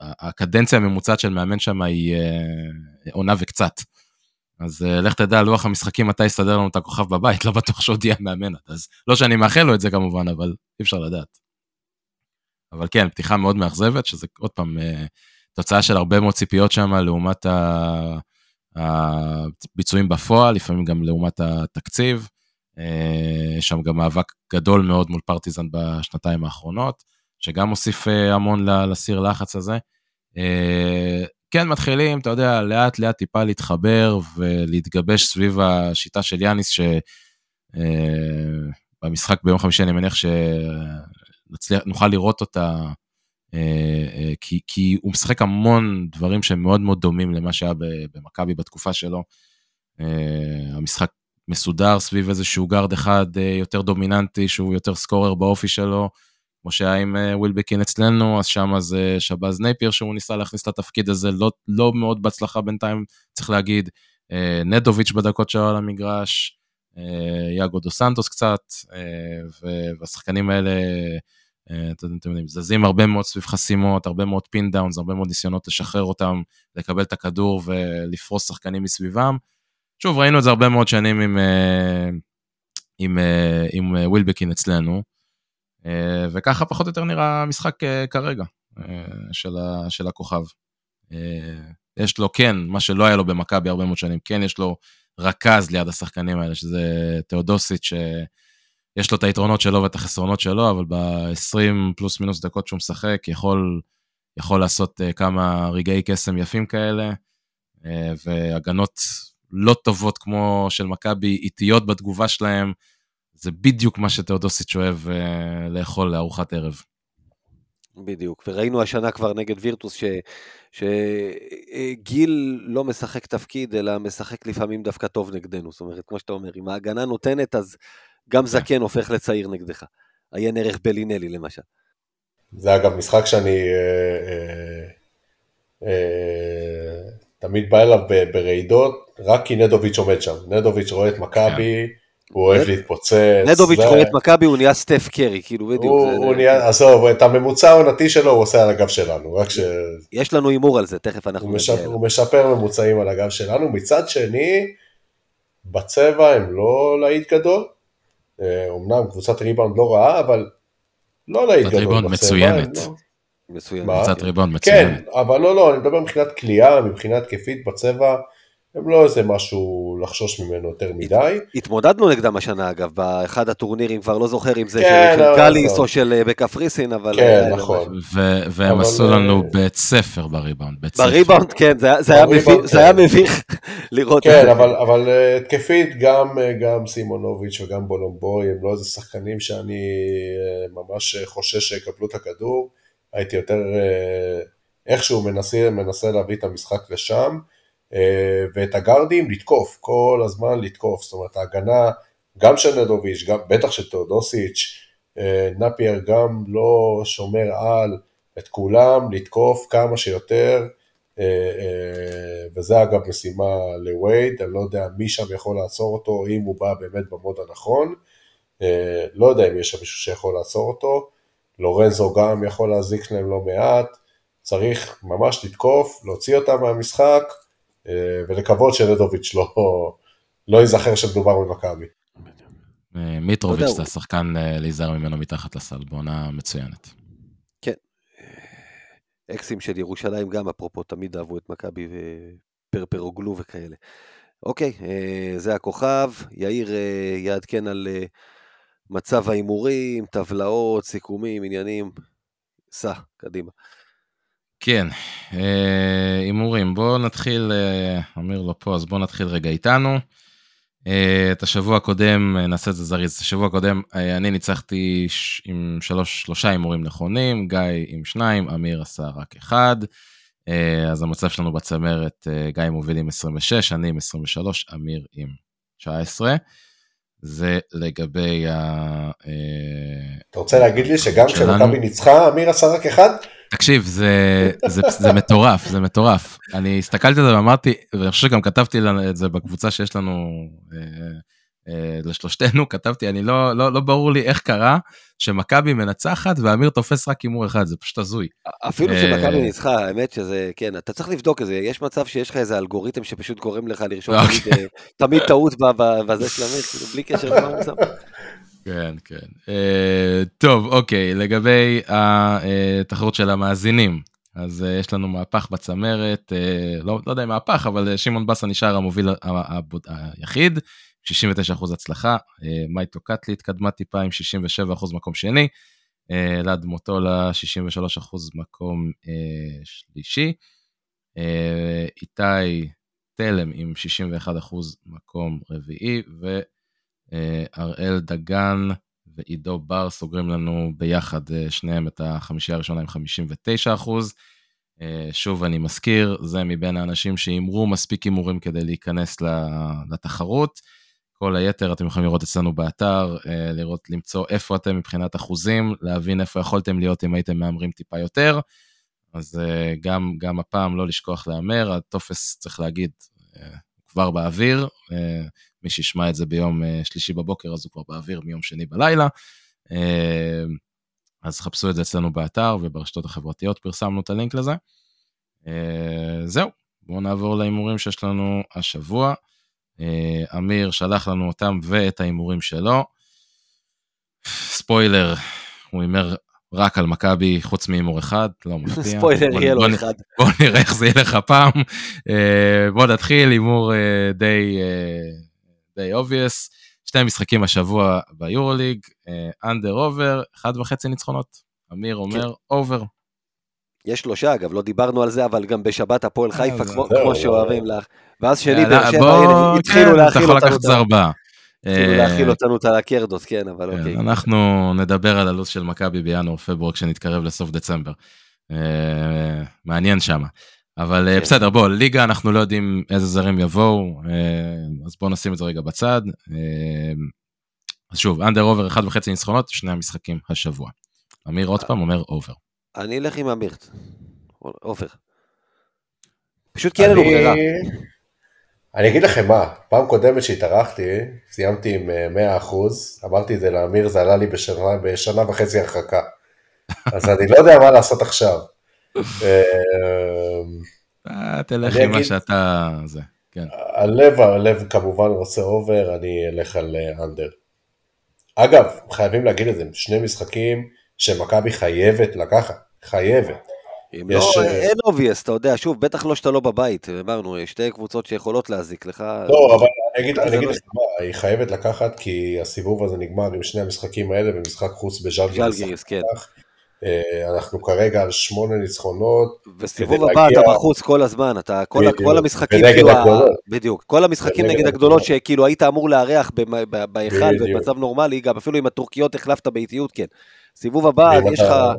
הקדנציה הממוצעת של מאמן שם היא עונה וקצת. אז uh, לך תדע לוח המשחקים מתי יסדר לנו את הכוכב בבית, לא בטוח שעוד יהיה מאמן אז. לא שאני מאחל לו את זה כמובן, אבל אי אפשר לדעת. אבל כן, פתיחה מאוד מאכזבת, שזה עוד פעם uh, תוצאה של הרבה מאוד ציפיות שם לעומת הביצועים בפועל, לפעמים גם לעומת התקציב. יש שם גם מאבק גדול מאוד מול פרטיזן בשנתיים האחרונות, שגם מוסיף uh, המון לסיר לחץ הזה. כן מתחילים, אתה יודע, לאט לאט טיפה להתחבר ולהתגבש סביב השיטה של יאניס, שבמשחק ביום חמישי אני מניח שנוכל לראות אותה, אה, אה, כי, כי הוא משחק המון דברים שהם מאוד מאוד דומים למה שהיה במכבי בתקופה שלו. אה, המשחק מסודר סביב איזשהו גארד אחד אה, יותר דומיננטי, שהוא יותר scorer באופי שלו. כמו שהיה עם אה, ווילבקין אצלנו, אז שם זה שבאז נאפייר שהוא ניסה להכניס לתפקיד הזה, לא, לא מאוד בהצלחה בינתיים, צריך להגיד. אה, נדוביץ' בדקות שלו על המגרש, אה, יאגו דו סנטוס קצת, אה, והשחקנים האלה, אה, אתם יודעים, זזים הרבה מאוד סביב חסימות, הרבה מאוד pin downs, הרבה מאוד ניסיונות לשחרר אותם, לקבל את הכדור ולפרוס שחקנים מסביבם. שוב, ראינו את זה הרבה מאוד שנים עם, אה, עם, אה, עם אה, ווילבקין אצלנו. אה, וככה פחות או יותר נראה המשחק אה, כרגע אה, של, ה, של הכוכב. יש לו כן, מה שלא היה לו במכבי הרבה מאוד שנים, כן יש לו רכז ליד השחקנים האלה, שזה תאודוסיץ', שיש לו את היתרונות שלו ואת החסרונות שלו, אבל ב-20 פלוס מינוס דקות שהוא משחק, יכול, יכול לעשות כמה רגעי קסם יפים כאלה, והגנות לא טובות כמו של מכבי, איטיות בתגובה שלהם, זה בדיוק מה שתאודוסיץ' אוהב אה, לאכול לארוחת ערב. בדיוק, וראינו השנה כבר נגד וירטוס שגיל לא משחק תפקיד, אלא משחק לפעמים דווקא טוב נגדנו. זאת אומרת, כמו שאתה אומר, אם ההגנה נותנת, אז גם זקן הופך לצעיר נגדך. עיין ערך בלינלי למשל. זה אגב משחק שאני אה, אה, אה, תמיד בא אליו ברעידות, רק כי נדוביץ' עומד שם. נדוביץ' רואה את מכבי, הוא אוהב להתפוצץ. נדוביץ' את מכבי, הוא נהיה סטף קרי, כאילו, בדיוק. הוא, נהיה, עזוב, את הממוצע העונתי שלו הוא עושה על הגב שלנו, רק שהוא יש לנו הימור על זה, תכף אנחנו. הוא משפר ממוצעים על הגב שלנו. מצד שני, בצבע הם לא להיט גדול. אה, אומנם קבוצת ריבאונד לא רעה, אבל לא להיט גדול ריבאונד. מצוינת. לא- מצוין. מה? קבוצת ריבאונד כן, מצוינת. אבל לא, לא, אני מדבר מבחינת כליאה, מבחינה התקפית בצבע, הם לא איזה משהו לחשוש ממנו יותר מדי. התמודדנו נגדם השנה אגב, באחד הטורנירים, כבר לא זוכר אם זה כן, של אבל קאליס עזוב. או של אה, בקפריסין, אבל... כן, אה, נכון. והם עשו אה, לנו בית ספר בריבאונד, בית ספר. בריבאונד, כן, זה היה- מביך- כן. לראות את כן, זה. אבל, אבל אה, התקפית, גם, אה, סימונוביץ' וגם בולומבוי, הם לא איזה שחקנים שאני אה, ממש אה, חושש שיקבלו את הכדור. הייתי יותר אה, איכשהו מנסה, להביא את המשחק לשם, אה, ואת הגארדים לתקוף, כל הזמן לתקוף. זאת אומרת, ההגנה, גם של נדוביץ', גם, בטח של תאודוסיץ', אה, נפייר גם לא שומר על את כולם, לתקוף כמה שיותר. אה, אה, וזה אגב משימה לווייד, אני לא יודע מי שם יכול לעצור אותו, אם הוא בא באמת במוד הנכון, אה, לא יודע אם יש שם מישהו שיכול לעצור אותו, לורנזו גם יכול להזיק להם לא מעט, צריך ממש לתקוף, להוציא אותם מהמשחק, אה, ולקוות שנדוביץ' לא, לא ייזכר שמדובר במכבי. אה, מיטרוביץ' זה השחקן אה, להיזהר ממנו מתחת לסל, בעונה מצוינת. אקסים של ירושלים גם, אפרופו, תמיד אהבו את מכבי ופרפרוגלו וכאלה. אוקיי, אה, זה הכוכב. יאיר אה, יעדכן על אה, מצב ההימורים, טבלאות, סיכומים, עניינים. סע, קדימה. כן, אה, הימורים. בואו נתחיל, אה, אמיר לא פה, אז בואו נתחיל רגע איתנו. אה, את השבוע הקודם, נעשה את זה זריז, את השבוע הקודם אני ניצחתי עם שלוש, שלושה הימורים נכונים, גיא עם שניים, אמיר עשה רק אחד. אז המצב שלנו בצמרת, גיא מוביל עם 26, אני עם 23, אמיר עם 19. זה לגבי ה... אתה רוצה להגיד לי שגם כשמכבי ניצחה, אמיר עשה רק אחד? תקשיב, זה, זה, זה מטורף, זה מטורף. אני הסתכלתי על זה ואמרתי, ואני חושב שגם כתבתי את זה בקבוצה שיש לנו אה, אה, לשלושתנו, כתבתי, אני לא, לא, לא ברור לי איך קרה שמכבי מנצחת ואמיר תופס רק הימור אחד, זה פשוט הזוי. אפילו אה, שמכבי ניצחה, האמת שזה, כן, אתה צריך לבדוק את זה. יש מצב שיש לך איזה אלגוריתם שפשוט גורם לך לרשום אוקיי. תמיד, אה, תמיד טעות בזה של אמיר, כאילו, בלי קשר למה הוא. כן, כן. אה, טוב, אוקיי, לגבי התחרות של המאזינים, אז אה, יש לנו מהפך בצמרת, אה, לא, לא יודע אם מהפך, אבל שמעון בסה נשאר המוביל היחיד, 69% הצלחה, אה, מייטו קטלי התקדמה טיפה עם 67% מקום שני, אה, אלעד מוטולה 63% מקום אה, שלישי, אה, איתי תלם עם 61% מקום רביעי, ו... הראל דגן ועידו בר סוגרים לנו ביחד אה, שניהם את החמישייה הראשונה עם 59 אחוז. אה, שוב אני מזכיר, זה מבין האנשים שהימרו מספיק הימורים כדי להיכנס לתחרות. כל היתר אתם יכולים לראות אצלנו באתר, אה, לראות, למצוא איפה אתם מבחינת אחוזים, להבין איפה יכולתם להיות אם הייתם מהמרים טיפה יותר. אז אה, גם, גם הפעם לא לשכוח להמר, הטופס צריך להגיד, אה, כבר באוויר, אה, מי שישמע את זה ביום אה, שלישי בבוקר אז הוא כבר באוויר מיום שני בלילה. אה, אז חפשו את זה אצלנו באתר וברשתות החברתיות פרסמנו את הלינק לזה. אה, זהו, בואו נעבור להימורים שיש לנו השבוע. אמיר שלח לנו אותם ואת ההימורים שלו. ספוילר, הוא הימר רק על מכבי חוץ מהימור אחד, לא מפתיע. ספוילר, יהיה לו אחד. בוא נראה איך זה ילך הפעם. אה, בוא נתחיל, הימור די די obvious. שני משחקים השבוע ביורוליג, under over, אחד וחצי ניצחונות. אמיר אומר אובר. יש שלושה אגב, לא דיברנו על זה, אבל גם בשבת הפועל אה, חיפה, כמו זה- שאוהבים לך. ואז שני יאללה, באר שבע, הנה, התחילו כן, להאכיל אתה יכול אותנו. לקחת זר הבא. התחילו אה, להאכיל אותנו את הקרדות, כן, אבל כן, אוקיי. אנחנו נדבר על הלו"ז של מכבי בינואר-פברואר כשנתקרב לסוף דצמבר. אה, מעניין שמה. אבל אה, כן. בסדר, בוא, ליגה אנחנו לא יודעים איזה זרים יבואו, אה, אז בואו נשים את זה רגע בצד. אה, אז שוב, under over אחד וחצי ניצחונות, שני המשחקים השבוע. אמיר עוד פעם אומר over. אני אלך עם אמיר. עופר. פשוט כי אין לנו אני- ברירה. אני אגיד לכם מה, פעם קודמת שהתארחתי, סיימתי עם אה, 100%, אמרתי את זה לאמיר, זה עלה לי בשנה, בשנה וחצי הרחקה. אז אני לא יודע מה לעשות עכשיו. אה, אה, תלך עם מה אגיד- שאתה... זה, כן. הלב, הלב כמובן רוצה over, אני אלך על אה, under. אגב, חייבים להגיד את זה, שני משחקים שמכבי חייבת לקחת, חייבת. אם יש, לא, אה, אין obvious, אתה יודע, שוב, בטח לא שאתה לא בבית, אמרנו, שתי קבוצות שיכולות להזיק לך. לא, אבל אני אגיד, זה אני אגיד לא- לך מה, היא חייבת לקחת, כי הסיבוב הזה נגמר עם שני המשחקים האלה במשחק חוץ בז'לגיריס. ז'לגיריס, כן. אה, אנחנו כרגע על שמונה ניצחונות. וסיבוב כדי הבא להגיע- אתה בחוץ כל הזמן, אתה, כל, בדיוק, כל המשחקים, כאילו, הגדולות. בדיוק, כל המשחקים נגד הגדולות הגדולות. שכאילו היית אמור לארח בהיכל. במצב נורמלי, גם אפילו עם הטורקיות החלפת באיטיות, כן. סיבוב הבא, יש אתה- לך,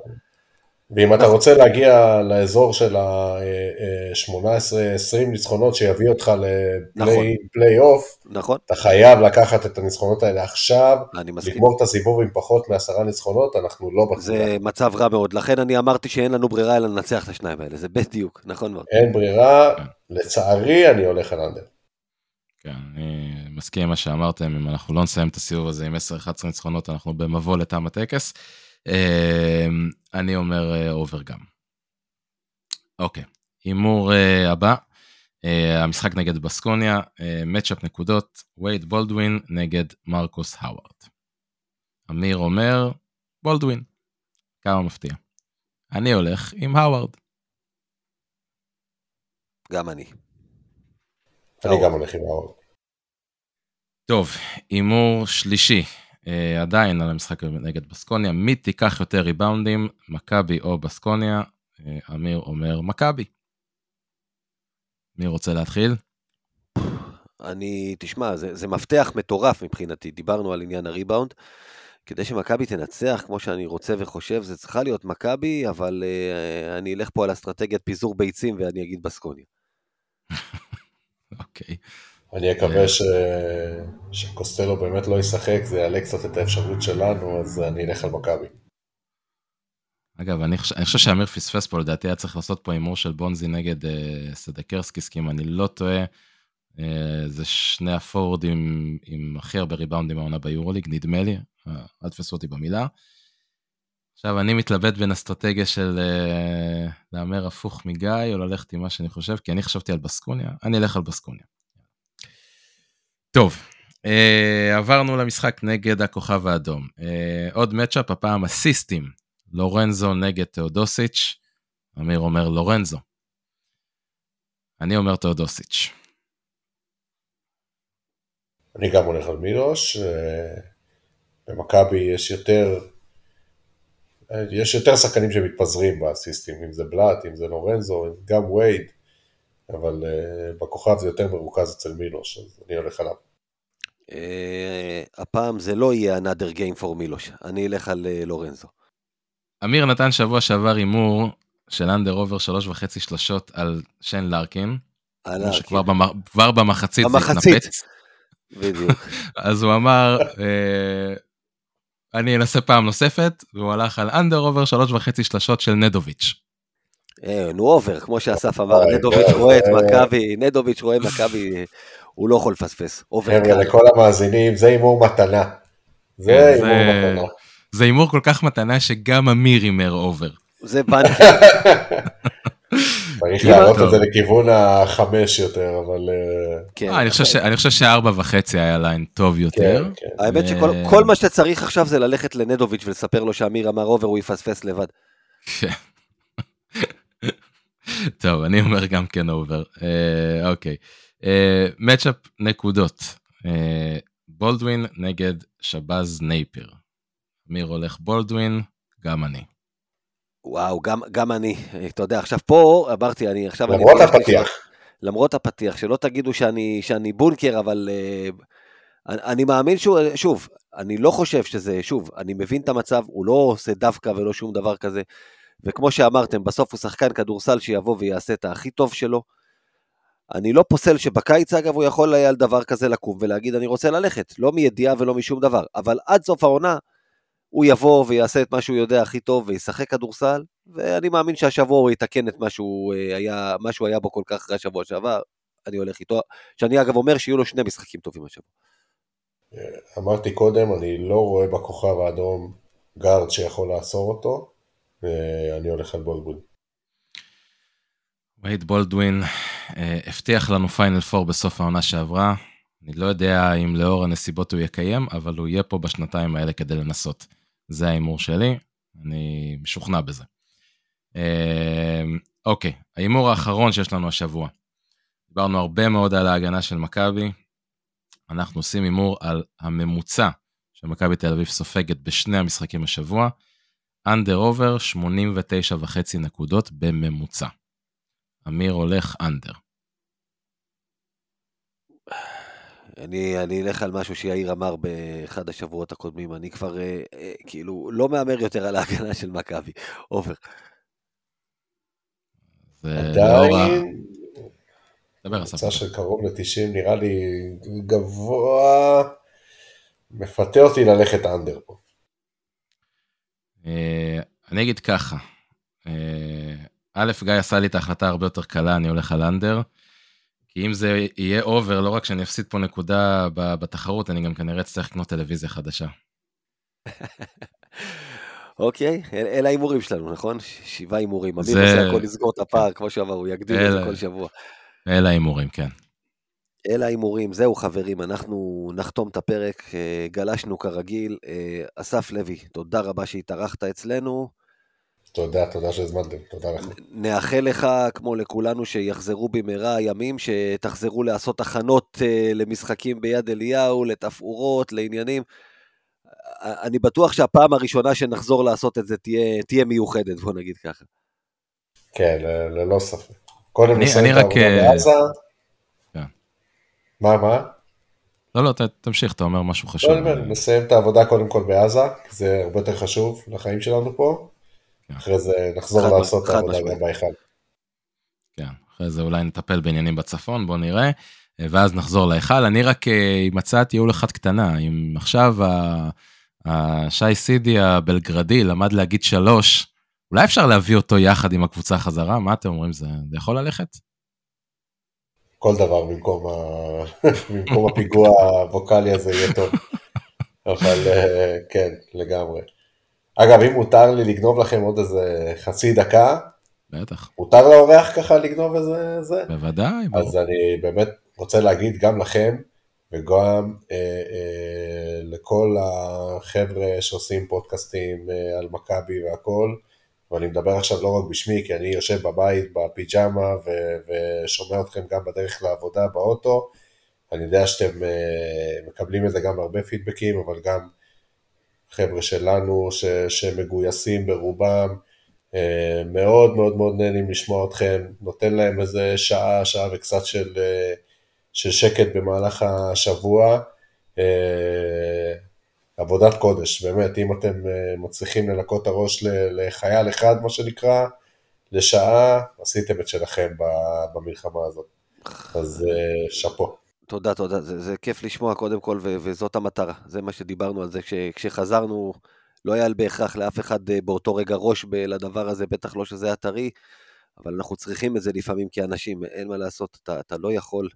ואם אתה רוצה להגיע לאזור של ה-18-20 ניצחונות שיביא אותך נכון. לפליי אוף, נכון, אתה חייב לקחת את הניצחונות האלה עכשיו, אני מסכים. לגמור את הסיבוב עם פחות מעשרה ניצחונות, אנחנו לא בקבוצה. זה מצב רע מאוד, לכן אני אמרתי שאין לנו ברירה אלא לנצח את השניים האלה, זה בדיוק, נכון מאוד. אין ברירה, לצערי אני הולך על under. כן, אני מסכים עם מה שאמרתם, אם אנחנו לא נסיים את הסיבוב הזה עם 10-11 ניצחונות, אנחנו במבוא לטעם הטקס. אה, אני אומר אה, over גם. אוקיי, הימור אה, הבא, אה, המשחק נגד בסקוניה, matchup נקודות, וייד בולדווין נגד מרקוס האווארד. אמיר אומר, בולדווין. כמה מפתיע. אני הולך עם האווארד. גם אני. אני גם הולך עם האורד. טוב, הימור שלישי, אה, עדיין על המשחק נגד בסקוניה, מי תיקח יותר ריבאונדים, מכבי או בסקוניה? אה, אמיר אומר מכבי. מי רוצה להתחיל? אני, תשמע, זה, זה מפתח מטורף מבחינתי, דיברנו על עניין הריבאונד. כדי שמכבי תנצח כמו שאני רוצה וחושב, זה צריכה להיות מכבי, אבל אה, אני אלך פה על אסטרטגיית פיזור ביצים ואני אגיד בסקוניה. אוקיי. אני אקווה ש... שקוסטלו באמת לא ישחק, זה יעלה קצת את האפשרות שלנו, אז אני אלך על מכבי. אגב, אני חושב, אני חושב שאמיר פספס פה, לדעתי היה צריך לעשות פה הימור של בונזי נגד אה, סדקרסקיס, כי אם אני לא טועה, אה, זה שני הפורוורדים עם הכי הרבה ריבאונדים העונה ביורוליג, נדמה לי, אה, אל תפסו אותי במילה. עכשיו, אני מתלבט בין אסטרטגיה של אה, להמר הפוך מגיא, או ללכת עם מה שאני חושב, כי אני חשבתי על בסקוניה, אני אלך על בסקוניה. טוב, אה, עברנו למשחק נגד הכוכב האדום. אה, עוד מצ'אפ, הפעם אסיסטים, לורנזו נגד תאודוסיץ', אמיר אומר לורנזו. אני אומר תאודוסיץ'. אני גם הולך על מילוש. אה, במכבי יש יותר, אה, יש יותר שחקנים שמתפזרים באסיסטים, אם זה בלאט, אם זה לורנזו, גם וייד, אבל uh, בכוכב זה יותר מרוכז אצל מילוש, אז אני הולך עליו. Uh, הפעם זה לא יהיה another game for מילוש, אני אלך על uh, לורנזו. אמיר נתן שבוע שעבר הימור של אנדר עובר שלוש וחצי שלשות על שן לארקין. שכבר במח... כבר במחצית, במחצית זה התנפץ. בדיוק. אז הוא אמר, אה, אני אנסה פעם נוספת, והוא הלך על under over שלוש וחצי שלשות של נדוביץ'. אה, נו over, כמו שאסף אמר, נדוביץ' רואה את מכבי, נדוביץ' רואה מכבי, הוא לא יכול לפספס. חבר'ה, לכל המאזינים, זה הימור מתנה. זה הימור מתנה. זה הימור כל כך מתנה שגם אמיר הימר over. זה בנקר. צריך להעלות את זה לכיוון החמש יותר, אבל... כן. אני חושב שארבע וחצי היה line טוב יותר. כן, האמת שכל מה שאתה צריך עכשיו זה ללכת לנדוביץ' ולספר לו שאמיר אמר over, הוא יפספס לבד. טוב, אני אומר גם כן over. אוקיי. matchup נקודות. בולדווין נגד שבאז נייפר. אמיר הולך בולדווין, גם אני. וואו, גם, גם אני. אתה יודע, עכשיו פה, אמרתי, אני עכשיו... למרות אני הפתיח. למרות הפתיח, שלא תגידו שאני, שאני בונקר, אבל uh, אני, אני מאמין שהוא, שוב, אני לא חושב שזה, שוב, אני מבין את המצב, הוא לא עושה דווקא ולא שום דבר כזה, וכמו שאמרתם, בסוף הוא שחקן כדורסל שיבוא ויעשה את הכי טוב שלו. אני לא פוסל שבקיץ, אגב, הוא יכול היה על דבר כזה לקום ולהגיד, אני רוצה ללכת, לא מידיעה ולא משום דבר, אבל עד סוף העונה, הוא יבוא ויעשה את מה שהוא יודע הכי טוב וישחק כדורסל, ואני מאמין שהשבוע הוא יתקן את מה שהוא היה, מה שהוא היה בו כל כך אחרי השבוע שעבר, אני הולך איתו, שאני אגב אומר שיהיו לו שני משחקים טובים השבוע. אמרתי קודם, אני לא רואה בכוכב האדום גארד שיכול לעצור אותו, ואני הולך על בולדווין. וייד בולדווין הבטיח לנו פיינל פור בסוף העונה שעברה, אני לא יודע אם לאור הנסיבות הוא יקיים, אבל הוא יהיה פה בשנתיים האלה כדי לנסות. זה ההימור שלי, אני משוכנע בזה. אה, אוקיי, ההימור האחרון שיש לנו השבוע. דיברנו הרבה מאוד על ההגנה של מכבי. אנחנו עושים הימור על הממוצע שמכבי תל אביב סופגת בשני המשחקים השבוע. אנדר עובר 89 וחצי נקודות בממוצע. אמיר הולך אנדר. אני, אני אלך על משהו שיאיר אמר באחד השבועות הקודמים, אני כבר אה, אה, כאילו לא מהמר יותר על ההגנה של מכבי, עובר. עדיין, דבר אסף. קבוצה של קרוב ל-90 נראה לי גבוה, מפתה אותי ללכת אנדר פה. אה, אני אגיד ככה, אה, א', גיא עשה לי את ההחלטה הרבה יותר קלה, אני הולך על under. כי אם זה יהיה over, לא רק שאני אפסיד פה נקודה בתחרות, אני גם כנראה אצטרך לקנות טלוויזיה חדשה. אוקיי, אלה ההימורים שלנו, נכון? שבעה הימורים. אמיר עושה הכל לסגור את הפער, כמו שאמר, הוא יגדיל את זה כל שבוע. אלה ההימורים, כן. אלה ההימורים, זהו חברים, אנחנו נחתום את הפרק, אה, גלשנו כרגיל. אה, אסף לוי, תודה רבה שהתארחת אצלנו. תודה, תודה שהזמנתם, תודה לך. נאחל לך, כמו לכולנו, שיחזרו במהרה הימים, שתחזרו לעשות הכנות uh, למשחקים ביד אליהו, לתפאורות, לעניינים. אני בטוח שהפעם הראשונה שנחזור לעשות את זה תהיה, תהיה מיוחדת, בוא נגיד ככה. כן, ללא ספק. קודם נסיים את העבודה אה, בעזה. כן. מה, מה? לא, לא, ת, תמשיך, אתה אומר משהו חשוב. נסיים את העבודה קודם כל בעזה, כי זה הרבה יותר חשוב לחיים שלנו פה. אחרי זה נחזור לעשות את העבודה גם בהיכל. כן, אחרי זה אולי נטפל בעניינים בצפון, בוא נראה, ואז נחזור להיכל. אני רק אה, מצאתי ייעול אחד קטנה, אם עכשיו השי סידי הבלגרדי למד להגיד שלוש, אולי אפשר להביא אותו יחד עם הקבוצה חזרה? מה אתם אומרים, זה, זה יכול ללכת? כל דבר במקום, ה... במקום הפיגוע הווקאלי הזה יהיה טוב. אבל אה, כן, לגמרי. אגב, אם מותר לי לגנוב לכם עוד איזה חצי דקה, בטח. מותר לאורח ככה לגנוב איזה זה? בוודאי. אז בוא. אני באמת רוצה להגיד גם לכם, וגם אה, אה, לכל החבר'ה שעושים פודקאסטים אה, על מכבי והכל, ואני מדבר עכשיו לא רק בשמי, כי אני יושב בבית בפיג'מה ו- ושומע אתכם גם בדרך לעבודה באוטו, אני יודע שאתם אה, מקבלים את זה גם הרבה פידבקים, אבל גם חבר'ה שלנו ש, שמגויסים ברובם, אה, מאוד מאוד מאוד נהנים לשמוע אתכם, נותן להם איזה שעה, שעה וקצת של, אה, של שקט במהלך השבוע. אה, עבודת קודש, באמת, אם אתם מצליחים לנקות את הראש לחייל אחד, מה שנקרא, לשעה, עשיתם את שלכם במלחמה הזאת. אז שאפו. תודה, תודה. זה, זה כיף לשמוע קודם כל, ו- וזאת המטרה. זה מה שדיברנו על זה. כש- כשחזרנו, לא היה בהכרח לאף אחד אה, באותו רגע ראש ב- לדבר הזה, בטח לא שזה היה טרי, אבל אנחנו צריכים את זה לפעמים כאנשים, אין מה לעשות, אתה, אתה לא יכול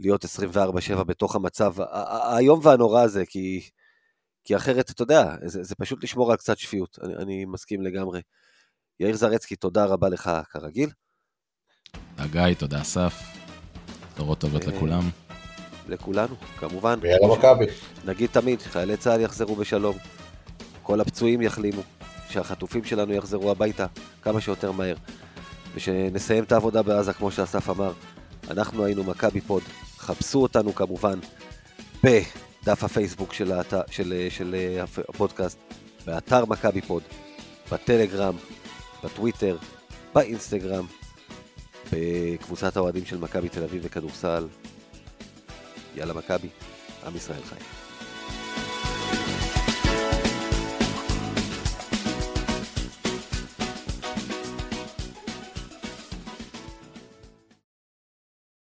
להיות 24-7 בתוך המצב האיום והנורא הזה, כי, כי אחרת, אתה יודע, זה, זה פשוט לשמור על קצת שפיות, אני, אני מסכים לגמרי. יאיר זרצקי, תודה רבה לך כרגיל. תודה גיא, תודה אסף. בשורות טובות לכולם. לכולנו, כמובן. ויאללה מכבי. נגיד תמיד, חיילי צה"ל יחזרו בשלום, כל הפצועים יחלימו, שהחטופים שלנו יחזרו הביתה כמה שיותר מהר, ושנסיים את העבודה בעזה כמו שאסף אמר. אנחנו היינו מכבי פוד, חפשו אותנו כמובן בדף הפייסבוק של, הת... של, של הפודקאסט, באתר מכבי פוד, בטלגרם, בטוויטר, באינסטגרם, בקבוצת האוהדים של מכבי תל אביב וכדורסל. יאללה מכבי, עם ישראל חי.